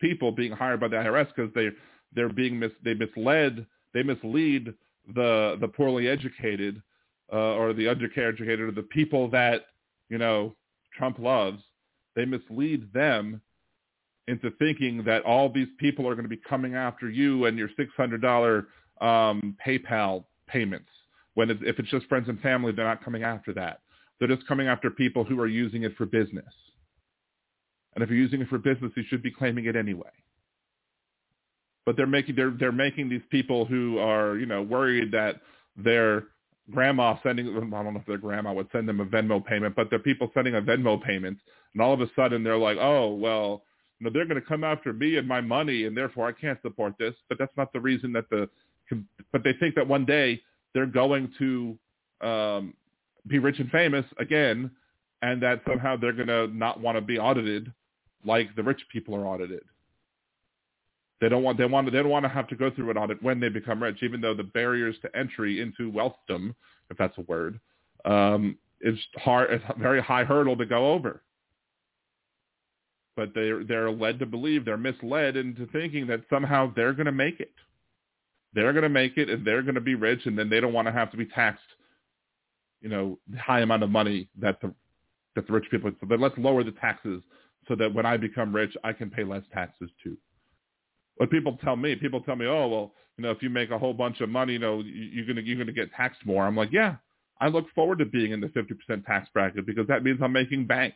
people being hired by the IRS because they they're being mis, they misled they mislead the the poorly educated uh, or the undereducated or the people that you know Trump loves. They mislead them into thinking that all these people are going to be coming after you and your six hundred dollar um, PayPal payments. When it's, if it's just friends and family, they're not coming after that. They're just coming after people who are using it for business. And if you're using it for business, you should be claiming it anyway. But they're making they're they're making these people who are you know worried that their grandma sending I don't know if their grandma would send them a Venmo payment, but they're people sending a Venmo payment, and all of a sudden they're like, oh well, you know, they're going to come after me and my money, and therefore I can't support this. But that's not the reason that the but they think that one day they're going to um, be rich and famous again, and that somehow they're going to not want to be audited like the rich people are audited. They don't want they want they don't want to have to go through an audit when they become rich, even though the barriers to entry into wealthdom, if that's a word, um, is hard. It's a very high hurdle to go over. But they're they're led to believe they're misled into thinking that somehow they're going to make it. They're going to make it, and they're going to be rich, and then they don't want to have to be taxed. You know, the high amount of money that the that the rich people. So then let's lower the taxes so that when I become rich, I can pay less taxes too. What people tell me, people tell me, oh well, you know, if you make a whole bunch of money, you know, you're gonna you're gonna get taxed more. I'm like, yeah, I look forward to being in the 50% tax bracket because that means I'm making bank.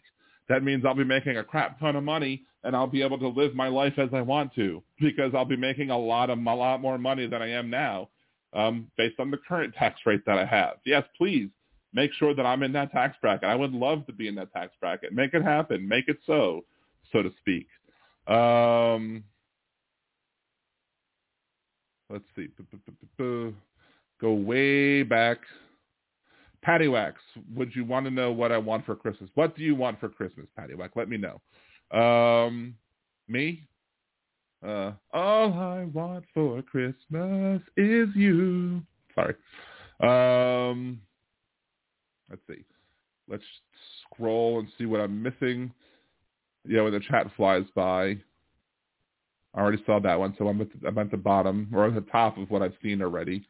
That means I'll be making a crap ton of money and I'll be able to live my life as I want to because I'll be making a lot of a lot more money than I am now um, based on the current tax rate that I have. Yes, please make sure that I'm in that tax bracket. I would love to be in that tax bracket. Make it happen. Make it so, so to speak. Um, let's see. Go way back. Patty Wax, would you want to know what I want for Christmas? What do you want for Christmas, Patty Wax? Let me know. Um, me? Uh, all I want for Christmas is you. Sorry. Um, let's see. Let's scroll and see what I'm missing. Yeah, when the chat flies by. I already saw that one, so I'm at the, I'm at the bottom or at the top of what I've seen already.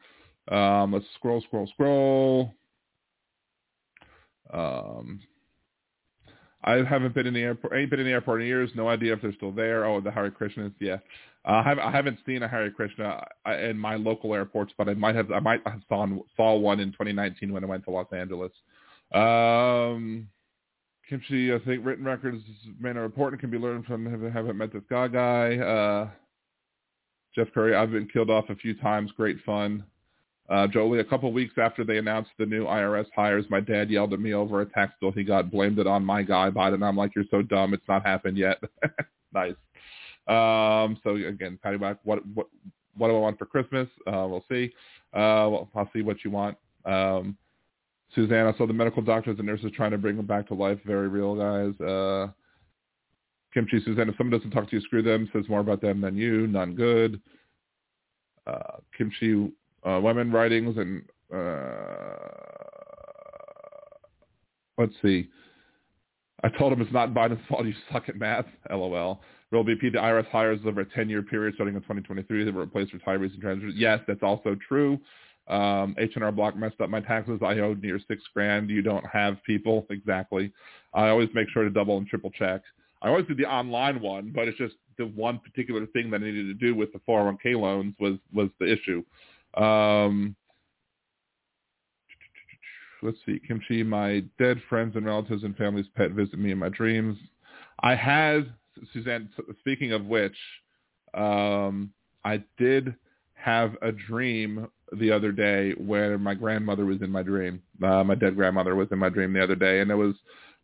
Um, let's scroll, scroll, scroll. Um, I haven't been in the airport. Ain't been in the airport in years. No idea if they're still there. Oh, the Hare Krishnas. Yeah, uh, I, haven't, seen a Hare Krishna uh, in my local airports, but I might have. I might have saw saw one in 2019 when I went to Los Angeles. Um, Kimchi, I think written records, man, are important. Can be learned from haven't met this guy. Guy, uh, Jeff Curry. I've been killed off a few times. Great fun. Uh, Jolie, a couple weeks after they announced the new IRS hires, my dad yelled at me over a tax bill he got, blamed it on my guy Biden. I'm like, you're so dumb. It's not happened yet. nice. Um, so again, Patty Back, what what what do I want for Christmas? Uh, we'll see. Uh, well, I'll see what you want. Um, Susanna, so the medical doctors and nurses trying to bring them back to life. Very real, guys. Uh, Kimchi, Susanna, if someone doesn't talk to you, screw them. Says more about them than you. None good. Uh, Kimchi, uh, women writings and uh, let's see. I told him it's not Biden's fault. You suck at math. LOL. Real BP, the IRS hires over a 10-year period starting in 2023 that will replace retirees and transfers. Yes, that's also true. Um, H&R Block messed up my taxes. I owed near six grand. You don't have people. Exactly. I always make sure to double and triple check. I always do the online one, but it's just the one particular thing that I needed to do with the 401k loans was, was the issue. Um, let's see, Kimchi, my dead friends and relatives and family's pet visit me in my dreams. I had, Suzanne, speaking of which, um, I did have a dream the other day where my grandmother was in my dream. Uh, my dead grandmother was in my dream the other day, and it was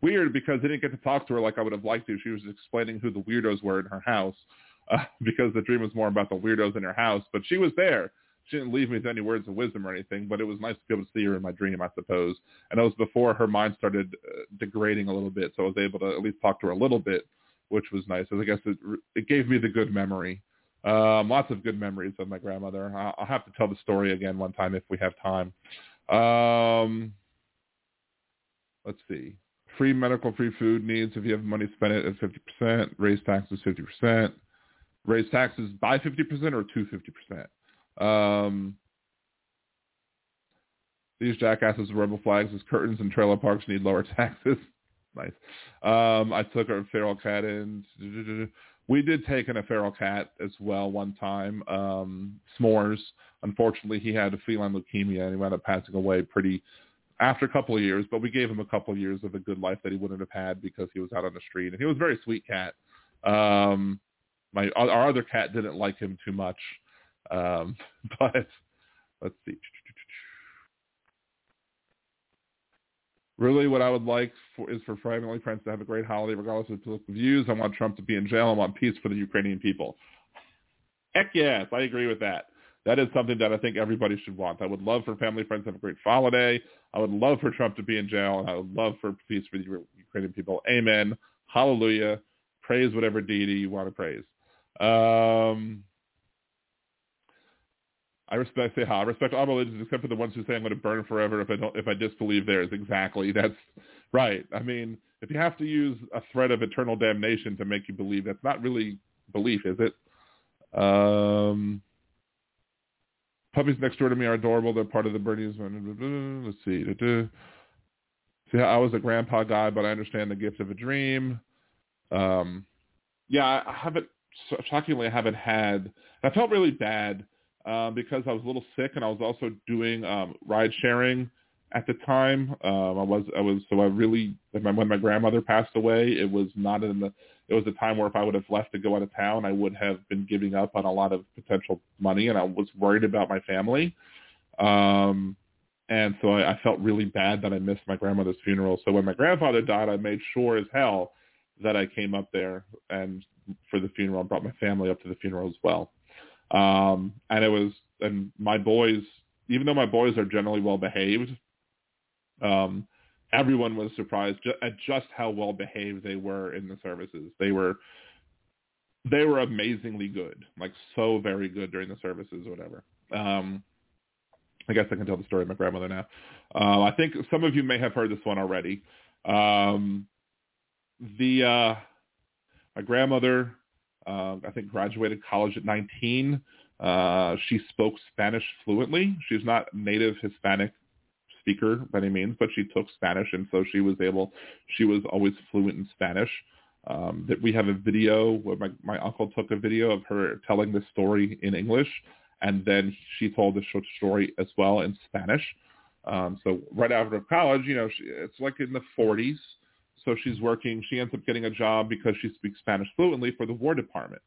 weird because I didn't get to talk to her like I would have liked to. She was explaining who the weirdos were in her house uh, because the dream was more about the weirdos in her house, but she was there she didn't leave me with any words of wisdom or anything, but it was nice to be able to see her in my dream, I suppose. And it was before her mind started uh, degrading a little bit, so I was able to at least talk to her a little bit, which was nice. I guess it, it gave me the good memory. Um, lots of good memories of my grandmother. I'll, have to tell the story again one time if we have time. Um, let's see. Free medical, free food needs. If you have money, spend it at 50%. Raise taxes 50%. Raise taxes by 50% or to 50%. Um, These jackasses rebel flags as curtains and trailer parks need lower taxes. nice. Um, I took a feral cat in. We did take in a feral cat as well one time. Um, S'mores. Unfortunately, he had a feline leukemia and he wound up passing away pretty after a couple of years. But we gave him a couple of years of a good life that he wouldn't have had because he was out on the street. And he was a very sweet cat. Um, my our other cat didn't like him too much. Um, but let's see. Really, what I would like for, is for family friends to have a great holiday, regardless of political views. I want Trump to be in jail. I want peace for the Ukrainian people. Heck yes, I agree with that. That is something that I think everybody should want. I would love for family friends to have a great holiday. I would love for Trump to be in jail, and I would love for peace for the Ukrainian people. Amen. Hallelujah. Praise whatever deity you want to praise. Um, I respect say how I respect all religions except for the ones who say I'm going to burn forever if I don't if I disbelieve theirs. Exactly. That's right. I mean, if you have to use a threat of eternal damnation to make you believe, that's not really belief, is it? Um, puppies next door to me are adorable. They're part of the Bernese. Let's see. See, I was a grandpa guy, but I understand the gift of a dream. Um, yeah, I haven't. Shockingly, I haven't had. I felt really bad um, because I was a little sick and I was also doing um, ride sharing at the time. Um, I was I was so I really when my grandmother passed away, it was not in the it was a time where if I would have left to go out of town, I would have been giving up on a lot of potential money, and I was worried about my family. Um, and so I, I felt really bad that I missed my grandmother's funeral. So when my grandfather died, I made sure as hell that I came up there and for the funeral, and brought my family up to the funeral as well. Um, and it was, and my boys, even though my boys are generally well behaved, um, everyone was surprised ju- at just how well behaved they were in the services. They were, they were amazingly good, like so very good during the services whatever. Um, I guess I can tell the story of my grandmother now. Uh, I think some of you may have heard this one already. Um, the uh, my grandmother uh, I think graduated college at 19. Uh, she spoke Spanish fluently. She's not native Hispanic speaker by any means, but she took Spanish, and so she was able. She was always fluent in Spanish. Um, that we have a video where my, my uncle took a video of her telling the story in English, and then she told the short story as well in Spanish. Um, so right after college, you know, she, it's like in the 40s. So she's working. She ends up getting a job because she speaks Spanish fluently for the War Department.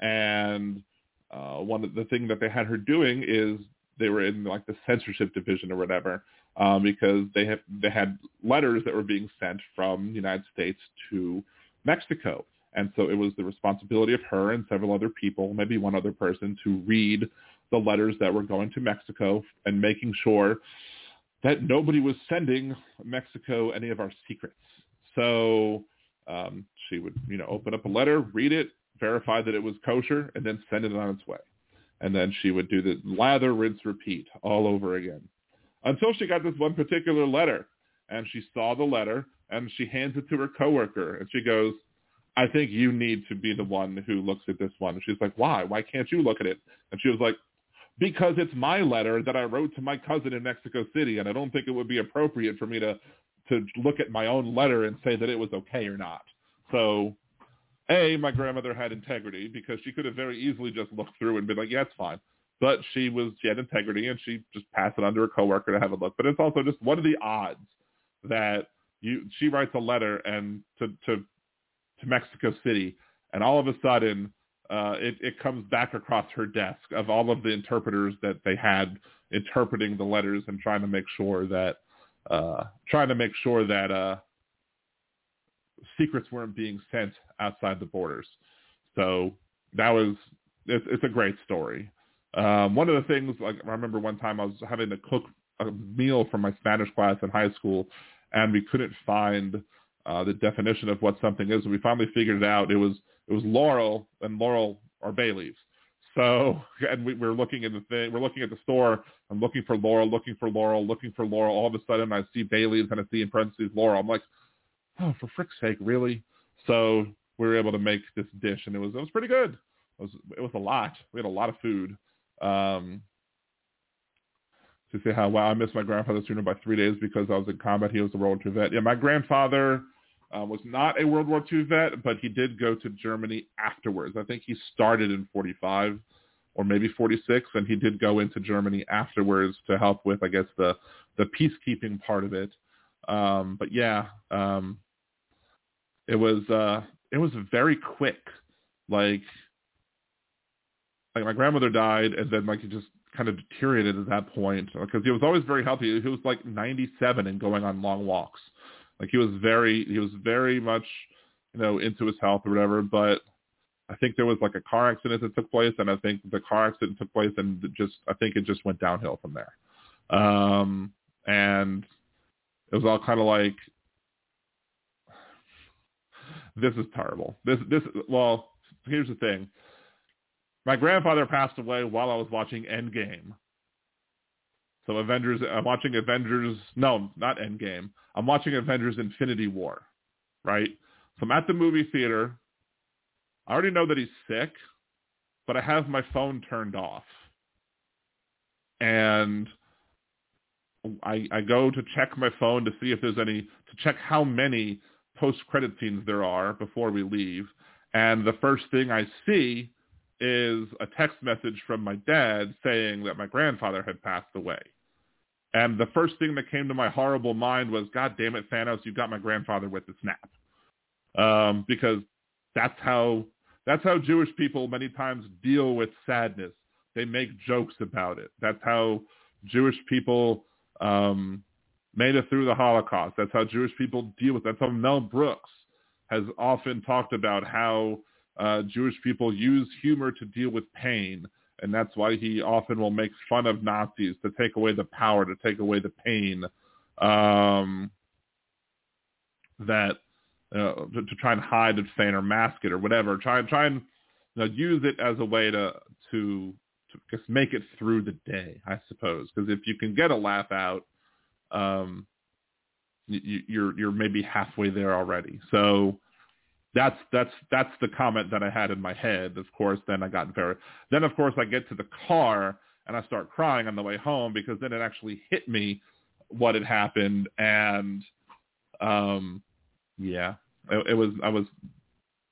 And uh, one of the thing that they had her doing is they were in like the censorship division or whatever um, because they had they had letters that were being sent from the United States to Mexico. And so it was the responsibility of her and several other people, maybe one other person, to read the letters that were going to Mexico and making sure that nobody was sending Mexico any of our secrets. So um, she would, you know, open up a letter, read it, verify that it was kosher, and then send it on its way. And then she would do the lather, rinse, repeat all over again until she got this one particular letter. And she saw the letter and she hands it to her coworker and she goes, I think you need to be the one who looks at this one. And she's like, why? Why can't you look at it? And she was like, because it's my letter that I wrote to my cousin in Mexico City, and I don't think it would be appropriate for me to to look at my own letter and say that it was okay or not. So, A, my grandmother had integrity because she could have very easily just looked through and been like, yeah, it's fine. But she was, she had integrity and she just passed it on to her coworker to have a look. But it's also just, what are the odds that you, she writes a letter and to, to, to Mexico City and all of a sudden uh, it, it comes back across her desk of all of the interpreters that they had interpreting the letters and trying to make sure that uh, trying to make sure that uh, secrets weren't being sent outside the borders. So that was it's, it's a great story. Um, one of the things, like I remember one time I was having to cook a meal for my Spanish class in high school, and we couldn't find uh, the definition of what something is. We finally figured it out. It was it was laurel, and laurel are bay leaves. So, and we, we're looking at the thing, we're looking at the store. I'm looking for Laurel, looking for Laurel, looking for Laurel. All of a sudden, I see Bailey and I see in parentheses Laurel. I'm like, oh, for frick's sake, really? So we were able to make this dish, and it was it was pretty good. It was it was a lot. We had a lot of food. Um, to say how wow I missed my grandfather's funeral by three days because I was in combat. He was a World II vet. Yeah, my grandfather uh, was not a World War II vet, but he did go to Germany afterwards. I think he started in 45 or maybe 46, and he did go into Germany afterwards to help with, I guess, the the peacekeeping part of it. Um, but yeah, um, it was uh, it was very quick. Like like my grandmother died, and then like he just kind of deteriorated at that point because he was always very healthy. He was like 97 and going on long walks. Like he was very he was very much you know into his health or whatever. But I think there was like a car accident that took place, and I think the car accident took place, and just I think it just went downhill from there. Um, and it was all kind of like this is terrible. This this well, here's the thing. My grandfather passed away while I was watching Endgame. So Avengers, I'm watching Avengers, no, not Endgame. I'm watching Avengers Infinity War, right? So I'm at the movie theater. I already know that he's sick, but I have my phone turned off. And I, I go to check my phone to see if there's any, to check how many post-credit scenes there are before we leave. And the first thing I see is a text message from my dad saying that my grandfather had passed away. And the first thing that came to my horrible mind was, God damn it, Thanos, you got my grandfather with the snap. Um, because that's how that's how Jewish people many times deal with sadness. They make jokes about it. That's how Jewish people um, made it through the Holocaust. That's how Jewish people deal with it. That's how Mel Brooks has often talked about how uh, Jewish people use humor to deal with pain, and that's why he often will make fun of Nazis to take away the power, to take away the pain um, that uh, to, to, try and hide it, feign or mask it or whatever. Try and try and you know, use it as a way to to to just make it through the day, I suppose. Because if you can get a laugh out, um, you, you're you're maybe halfway there already. So that's that's that's the comment that I had in my head. Of course, then I got very then of course I get to the car and I start crying on the way home because then it actually hit me what had happened. And um yeah it, it was I was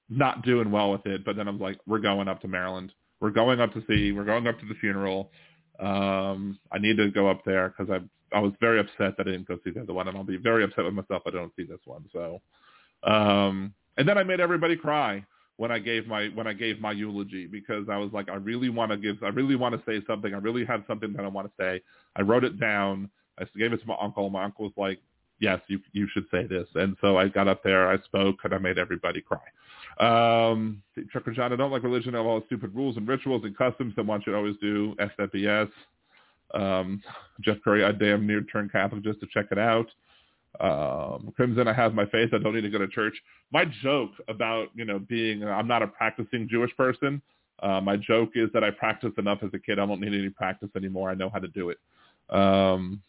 not doing well with it. But then I'm like we're going up to Maryland. We're going up to see we're going up to the funeral. Um I need to go up there because I I was very upset that I didn't go see the other one. And I'll be very upset with myself if I don't see this one. So um and then I made everybody cry when I gave my when I gave my eulogy because I was like, I really want to give, I really want to say something. I really have something that I want to say. I wrote it down. I gave it to my uncle. My uncle was like, yes, you you should say this. And so I got up there, I spoke, and I made everybody cry. Um, Trucker John, I don't like religion. I have all the stupid rules and rituals and customs that one should always do. SFBS. Um, Jeff Curry, I damn near turned Catholic just to check it out um, Crimson, I have my faith. I don't need to go to church. My joke about, you know, being, I'm not a practicing Jewish person. Uh, my joke is that I practiced enough as a kid. I don't need any practice anymore. I know how to do it. Um,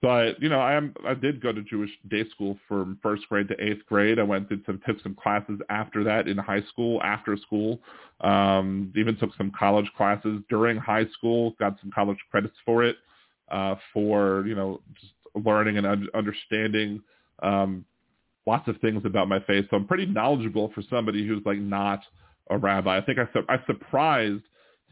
but you know, I am I did go to Jewish day school from first grade to eighth grade. I went did some took some classes after that in high school, after school. Um, even took some college classes during high school. Got some college credits for it. Uh, for you know just learning and understanding um, lots of things about my faith. So I'm pretty knowledgeable for somebody who's like not a rabbi. I think I, su- I surprised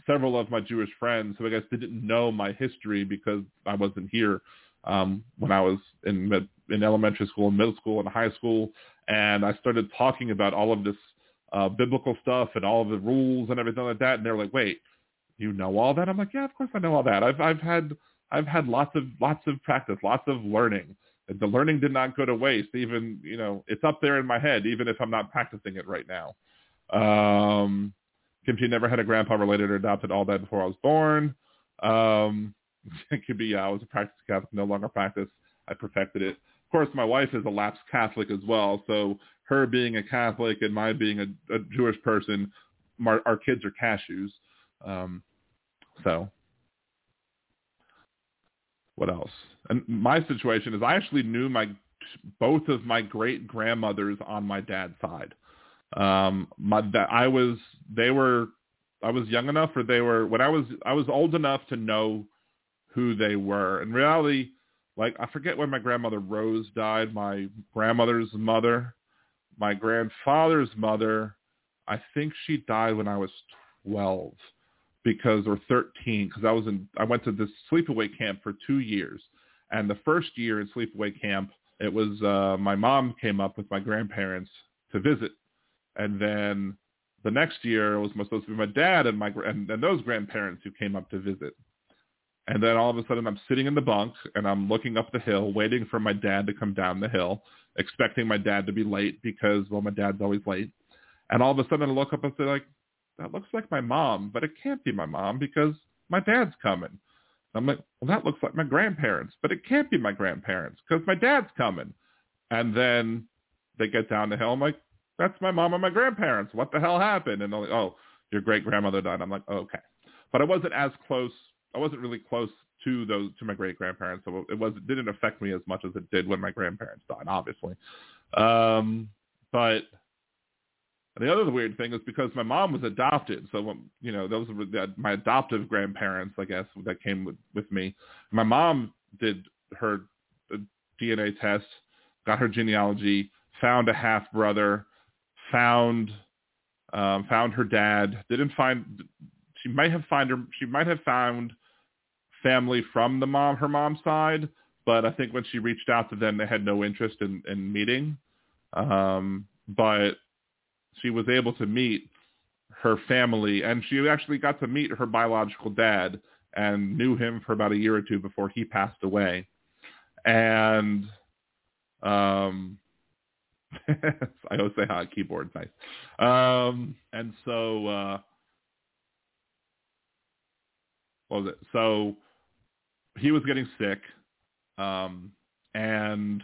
several of my Jewish friends who I guess didn't know my history because I wasn't here um, when I was in in elementary school and middle school and high school, and I started talking about all of this uh, biblical stuff and all of the rules and everything like that, and they're like, "Wait, you know all that?" I'm like, "Yeah, of course I know all that. I've I've had I've had lots of lots of practice, lots of learning. The learning did not go to waste. Even you know, it's up there in my head, even if I'm not practicing it right now. Um, Kimchi never had a grandpa related or adopted all that before I was born. Um, it could be I was a practice Catholic, no longer practice. I perfected it. Of course, my wife is a lapsed Catholic as well, so her being a Catholic and my being a, a Jewish person, my, our kids are cashews. Um, so what else? And my situation is I actually knew my both of my great grandmothers on my dad's side. Um, my that I was they were I was young enough or they were when I was I was old enough to know who they were. In reality, like I forget when my grandmother Rose died, my grandmother's mother, my grandfather's mother, I think she died when I was 12 because or 13 because I was in I went to this sleepaway camp for 2 years. And the first year in sleepaway camp, it was uh my mom came up with my grandparents to visit. And then the next year it was supposed to be my dad and my and, and those grandparents who came up to visit. And then all of a sudden I'm sitting in the bunk and I'm looking up the hill waiting for my dad to come down the hill, expecting my dad to be late because, well, my dad's always late. And all of a sudden I look up and say like, that looks like my mom, but it can't be my mom because my dad's coming. I'm like, well, that looks like my grandparents, but it can't be my grandparents because my dad's coming. And then they get down the hill. I'm like, that's my mom and my grandparents. What the hell happened? And they're like, oh, your great grandmother died. I'm like, oh, okay. But I wasn't as close I wasn't really close to those to my great grandparents, so it was it didn't affect me as much as it did when my grandparents died, obviously. Um, but the other weird thing is because my mom was adopted, so you know those were my adoptive grandparents, I guess, that came with, with me. My mom did her DNA test, got her genealogy, found a half brother, found um, found her dad. Didn't find. She might have find her. She might have found family from the mom, her mom's side, but I think when she reached out to them, they had no interest in, in meeting. Um, but she was able to meet her family, and she actually got to meet her biological dad and knew him for about a year or two before he passed away. And um, I always say hi, keyboard, nice. Um, and so, uh, what was it? So he was getting sick, um, and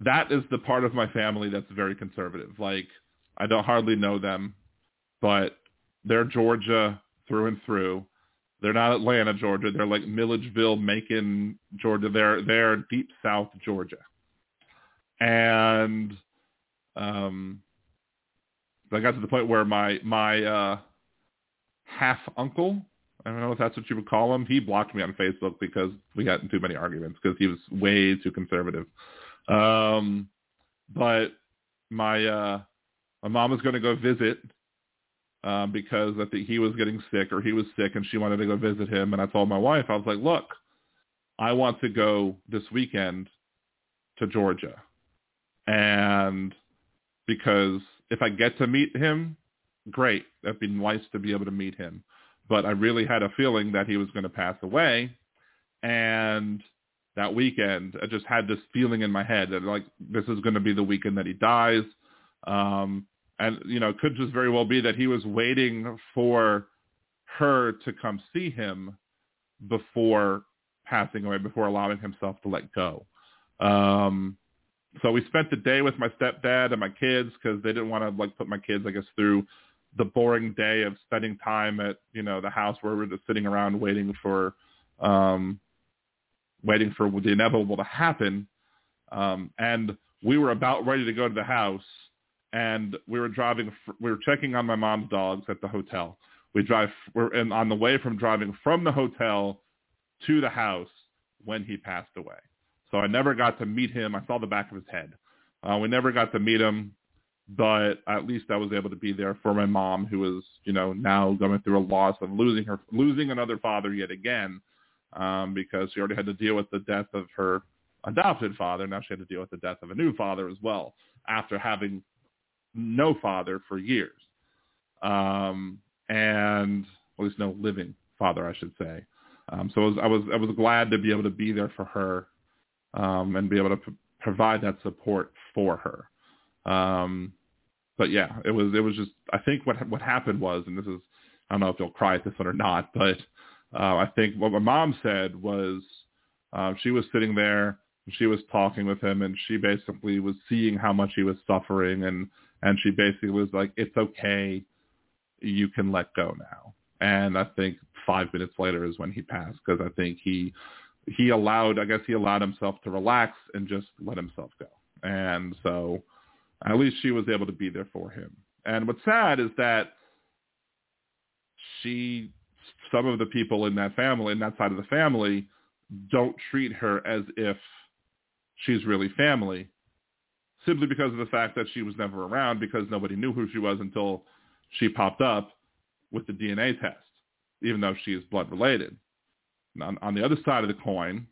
that is the part of my family that's very conservative. Like I don't hardly know them, but they're Georgia through and through. They're not Atlanta, Georgia. They're like Milledgeville, Macon, Georgia. They're they're deep South Georgia, and um, I got to the point where my my uh, half uncle I don't know if that's what you would call him. He blocked me on Facebook because we got in too many arguments because he was way too conservative. Um, but my uh, my mom was going to go visit um, because I think he was getting sick or he was sick and she wanted to go visit him. And I told my wife, I was like, look, I want to go this weekend to Georgia. And because if I get to meet him, great. That'd be nice to be able to meet him but I really had a feeling that he was going to pass away. And that weekend, I just had this feeling in my head that like this is going to be the weekend that he dies. Um, and you know, it could just very well be that he was waiting for her to come see him before passing away, before allowing himself to let go. Um, so we spent the day with my stepdad and my kids because they didn't want to like put my kids, I guess, through the boring day of spending time at you know the house where we're just sitting around waiting for um waiting for the inevitable to happen um and we were about ready to go to the house and we were driving we were checking on my mom's dogs at the hotel. We drive we're and on the way from driving from the hotel to the house when he passed away. So i never got to meet him. I saw the back of his head. Uh, we never got to meet him but at least I was able to be there for my mom, who was, you know, now going through a loss of losing her, losing another father yet again, um, because she already had to deal with the death of her adopted father. Now she had to deal with the death of a new father as well, after having no father for years, um, and at least no living father, I should say. Um, so I was, I was, I was glad to be able to be there for her, um, and be able to p- provide that support for her. Um, but yeah, it was it was just I think what what happened was, and this is I don't know if you'll cry at this one or not, but uh, I think what my mom said was uh, she was sitting there, and she was talking with him, and she basically was seeing how much he was suffering, and and she basically was like, "It's okay, you can let go now." And I think five minutes later is when he passed because I think he he allowed I guess he allowed himself to relax and just let himself go. And so at least she was able to be there for him. And what's sad is that she some of the people in that family, in that side of the family, don't treat her as if she's really family, simply because of the fact that she was never around because nobody knew who she was until she popped up with the DNA test, even though she is blood related. On, on the other side of the coin,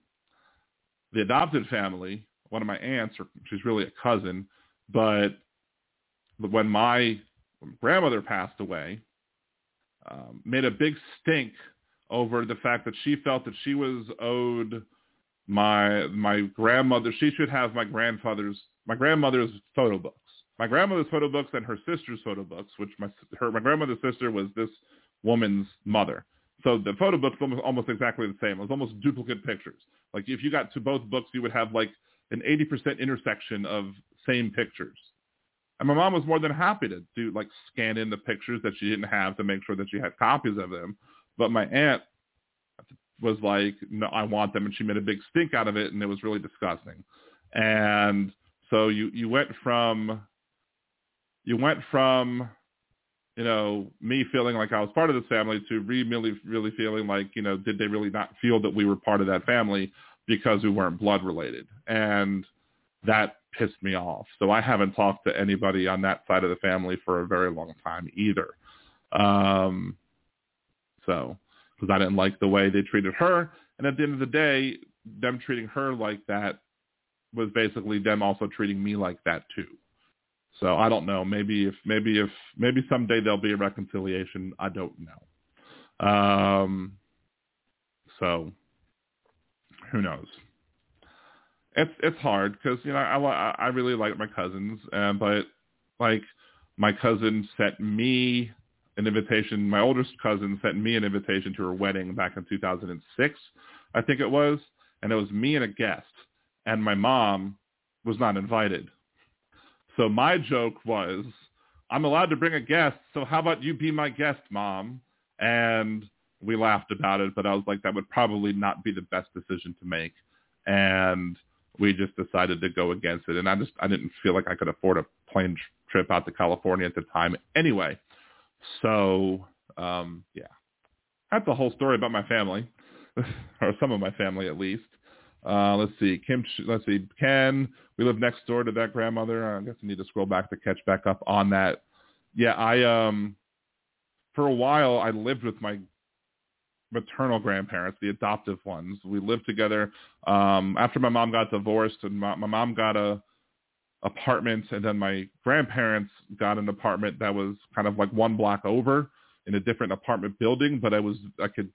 the adopted family, one of my aunts, or she's really a cousin, but when my grandmother passed away, um, made a big stink over the fact that she felt that she was owed my my grandmother. She should have my grandfather's my grandmother's photo books, my grandmother's photo books, and her sister's photo books, which my her my grandmother's sister was this woman's mother. So the photo books almost almost exactly the same. It was almost duplicate pictures. Like if you got to both books, you would have like an 80% intersection of same pictures. And my mom was more than happy to do like scan in the pictures that she didn't have to make sure that she had copies of them. But my aunt was like, no, I want them. And she made a big stink out of it. And it was really disgusting. And so you, you went from, you went from, you know, me feeling like I was part of this family to really, really feeling like, you know, did they really not feel that we were part of that family because we weren't blood related? And that pissed me off. So I haven't talked to anybody on that side of the family for a very long time either. Um, so because I didn't like the way they treated her, and at the end of the day, them treating her like that was basically them also treating me like that too. So I don't know. Maybe if maybe if maybe someday there'll be a reconciliation. I don't know. Um, so who knows? it's it's hard because you know I I really like my cousins, uh, but like my cousin sent me an invitation. My oldest cousin sent me an invitation to her wedding back in 2006, I think it was, and it was me and a guest, and my mom was not invited. So my joke was, I'm allowed to bring a guest, so how about you be my guest, mom? And we laughed about it, but I was like, that would probably not be the best decision to make. And we just decided to go against it. And I just I didn't feel like I could afford a plane trip out to California at the time anyway. So um, yeah, that's the whole story about my family, or some of my family at least. Uh, let's see, Kim. Let's see, Ken. We live next door to that grandmother. I guess I need to scroll back to catch back up on that. Yeah, I um, for a while I lived with my maternal grandparents, the adoptive ones. We lived together um, after my mom got divorced, and my, my mom got a apartment, and then my grandparents got an apartment that was kind of like one block over in a different apartment building. But I was I could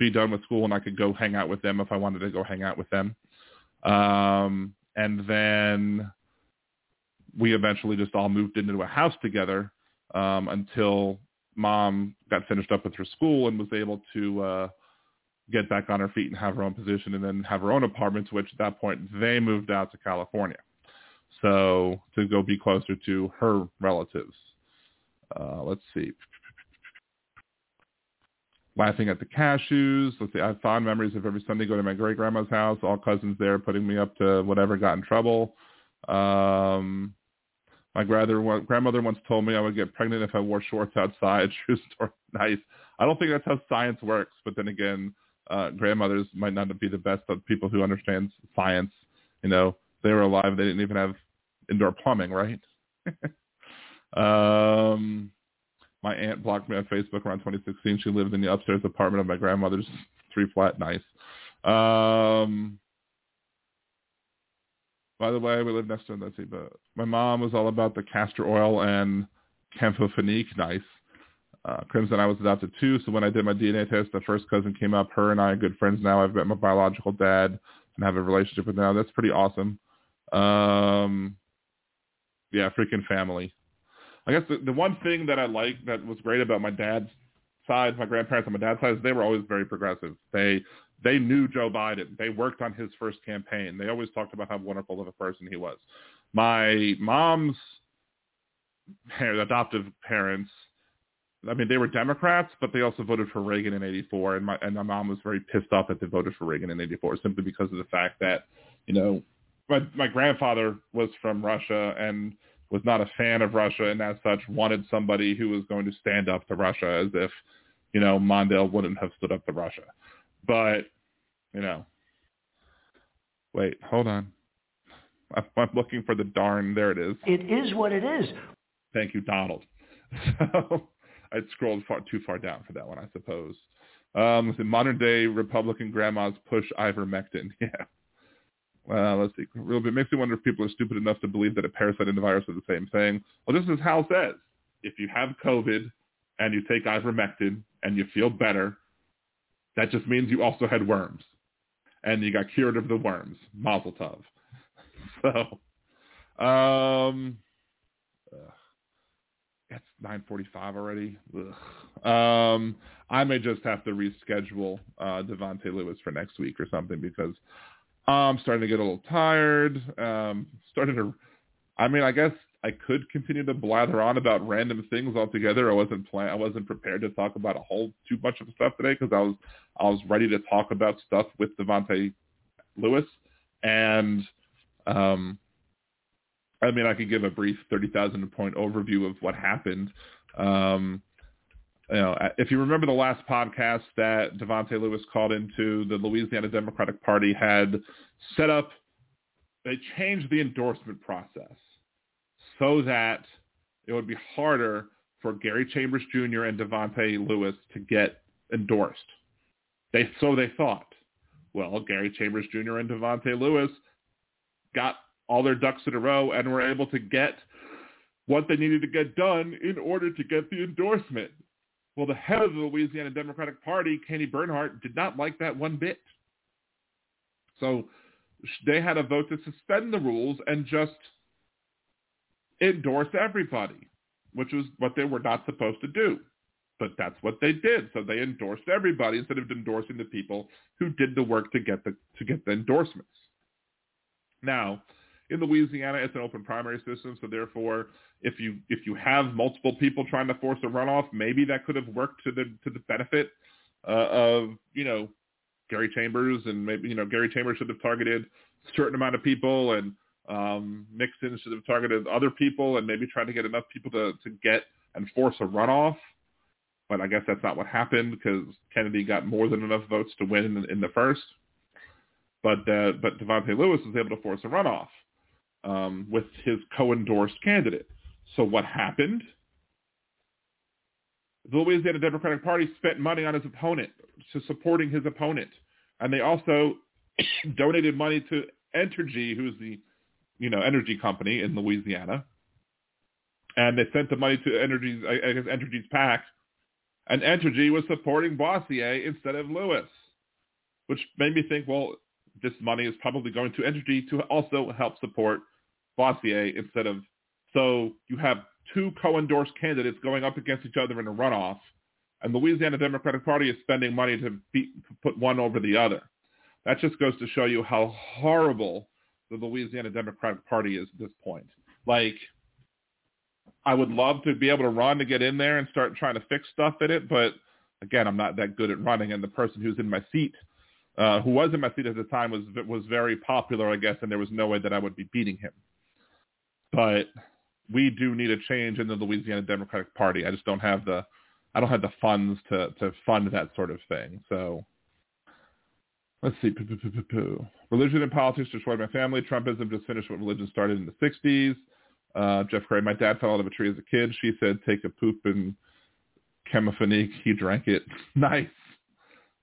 be done with school and I could go hang out with them if I wanted to go hang out with them. Um, and then we eventually just all moved into a house together um, until mom got finished up with her school and was able to uh, get back on her feet and have her own position and then have her own apartment, which at that point they moved out to California. So to go be closer to her relatives. Uh, let's see. Laughing at the cashews. Let's see. I have fond memories of every Sunday going to my great grandma's house. All cousins there putting me up to whatever got in trouble. Um, my grandmother, grandmother once told me I would get pregnant if I wore shorts outside. True story. Nice. I don't think that's how science works, but then again, uh, grandmothers might not be the best of people who understand science. You know, they were alive. They didn't even have indoor plumbing, right? um, my aunt blocked me on Facebook around 2016. She lived in the upstairs apartment of my grandmother's three flat. Nice. Um, by the way, we live next to see, but my mom was all about the castor oil and campho-phenique. Nice. Uh, Crimson, I was adopted too, so when I did my DNA test, the first cousin came up. Her and I are good friends now. I've met my biological dad and have a relationship with now. That's pretty awesome. Um, yeah, freaking family. I guess the, the one thing that I like that was great about my dad's side, my grandparents on my dad's side, is they were always very progressive. They they knew Joe Biden. They worked on his first campaign. They always talked about how wonderful of a person he was. My mom's adoptive parents, I mean, they were Democrats, but they also voted for Reagan in '84, and my and my mom was very pissed off that they voted for Reagan in '84 simply because of the fact that, you know, my my grandfather was from Russia and was not a fan of Russia, and as such wanted somebody who was going to stand up to Russia as if you know, Mondale wouldn't have stood up to Russia. But, you know, wait, hold on. I'm looking for the darn. There it is. It is what it is. Thank you, Donald. So I scrolled far too far down for that one, I suppose. Um, the modern day Republican grandmas push ivermectin. Yeah. Uh, let's see. Little bit makes me wonder if people are stupid enough to believe that a parasite and a virus are the same thing. Well, just as Hal says. If you have COVID and you take ivermectin and you feel better, that just means you also had worms and you got cured of the worms. Mazel tov. So, um, ugh. it's 9:45 already. Um, I may just have to reschedule uh, Davante Lewis for next week or something because I'm starting to get a little tired. Um, to, I mean, I guess I could continue to blather on about random things altogether. I wasn't plan, I wasn't prepared to talk about a whole too much of stuff today because I was I was ready to talk about stuff with Davante Lewis, and um, I mean, I could give a brief thirty thousand point overview of what happened. Um, you know, if you remember the last podcast that Davante Lewis called into, the Louisiana Democratic Party had set up, they changed the endorsement process so that it would be harder for Gary Chambers Jr. and Davante Lewis to get endorsed. They so they thought. Well, Gary Chambers Jr. and Devontae Lewis got all their ducks in a row and were able to get what they needed to get done in order to get the endorsement. Well, the head of the Louisiana Democratic Party, Kenny Bernhardt, did not like that one bit. So they had a vote to suspend the rules and just endorse everybody, which was what they were not supposed to do. But that's what they did. So they endorsed everybody instead of endorsing the people who did the work to get the to get the endorsements. Now, in Louisiana, it's an open primary system, so therefore, if you if you have multiple people trying to force a runoff, maybe that could have worked to the to the benefit uh, of you know Gary Chambers, and maybe you know Gary Chambers should have targeted a certain amount of people, and um, Mixon should have targeted other people and maybe tried to get enough people to, to get and force a runoff. But I guess that's not what happened because Kennedy got more than enough votes to win in, in the first. But uh, but Davante Lewis was able to force a runoff um, with his co-endorsed candidate. So what happened? The Louisiana Democratic Party spent money on his opponent, to supporting his opponent. And they also donated money to Entergy, who's the you know, energy company in Louisiana. And they sent the money to Entergy's, I guess, Entergy's PAC. And Entergy was supporting Boissiere instead of Lewis, which made me think, well, this money is probably going to Entergy to also help support Boissiere instead of, so you have two co-endorsed candidates going up against each other in a runoff, and Louisiana Democratic Party is spending money to, to put one over the other. That just goes to show you how horrible the Louisiana Democratic Party is at this point. Like, I would love to be able to run to get in there and start trying to fix stuff in it, but again, I'm not that good at running, and the person who's in my seat, uh, who was in my seat at the time, was was very popular, I guess, and there was no way that I would be beating him. But we do need a change in the Louisiana Democratic Party. I just don't have the I don't have the funds to to fund that sort of thing. So let's see. Religion and politics destroyed my family. Trumpism just finished what religion started in the 60s. Uh, Jeff Gray, my dad fell out of a tree as a kid. She said, take a poop and campho-phenique. He drank it. nice.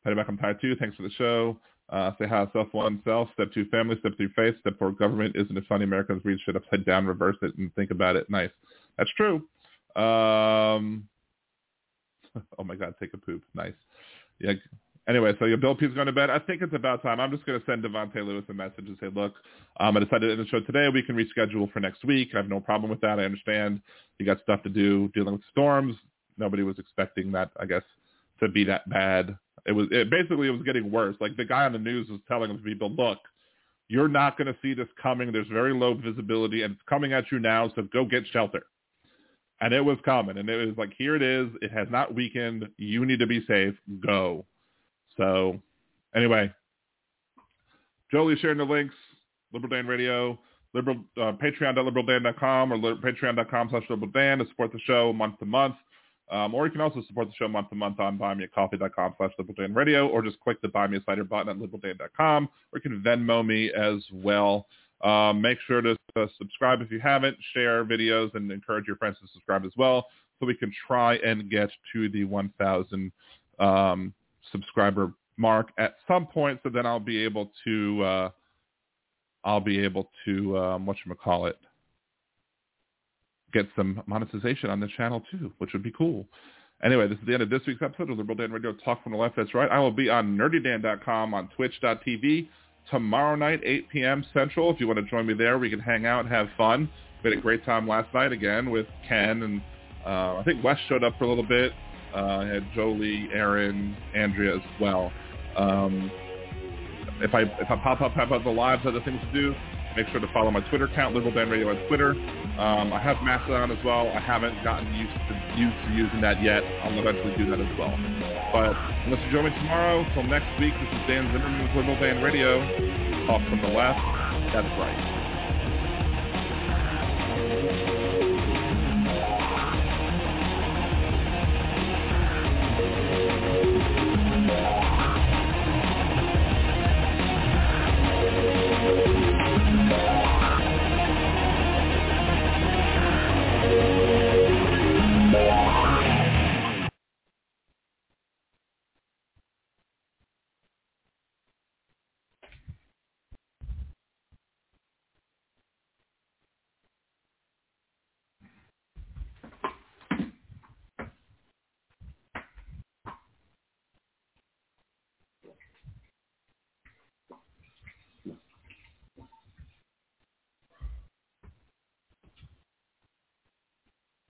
Patty back, I'm tired too. Thanks for the show. Uh, say hi, self one, self. Step two, family. Step three, faith. Step four, government. Isn't it funny? Americans read shit upside down, reverse it, and think about it. Nice. That's true. Um, oh my God, take a poop. Nice. Yeah, Anyway, so your Bill P's going to bed. I think it's about time. I'm just going to send Davante Lewis a message and say, look, um, I decided to end the show today. We can reschedule for next week. I have no problem with that. I understand you got stuff to do dealing with storms. Nobody was expecting that, I guess, to be that bad. It was it, basically it was getting worse. Like the guy on the news was telling people, look, you're not going to see this coming. There's very low visibility, and it's coming at you now. So go get shelter. And it was coming, and it was like, here it is. It has not weakened. You need to be safe. Go. So anyway, Jolie sharing the links, Liberal Dan Radio, liberal, uh, patreon.liberaldan.com or patreon.com slash liberaldan to support the show month to month. Um, or you can also support the show month to month on buymeacoffee.com slash liberaldanradio or just click the Buy Me a Cider button at liberaldan.com or you can Venmo me as well. Um, make sure to uh, subscribe if you haven't, share videos, and encourage your friends to subscribe as well so we can try and get to the 1,000 um, subscriber mark at some point so then I'll be able to uh, I'll be able to um, what you call it get some monetization on the channel too, which would be cool. Anyway, this is the end of this week's episode of Liberal Dan Radio Talk from the Left. That's right. I will be on nerdydan.com on twitch.tv tomorrow night, 8 p.m. Central. If you want to join me there, we can hang out and have fun. We had a great time last night again with Ken and uh, I think Wes showed up for a little bit. Uh, I had Jolie, Aaron, Andrea as well. Um, if I if I pop up have other lives, other things to do, make sure to follow my Twitter account, Liberal Radio on Twitter. Um, I have Mastodon as well. I haven't gotten used to used to using that yet. I'll eventually do that as well. But unless you join me tomorrow, till next week, this is Dan Zimmerman with Liberal Dan Radio. Talk from the left. That's right.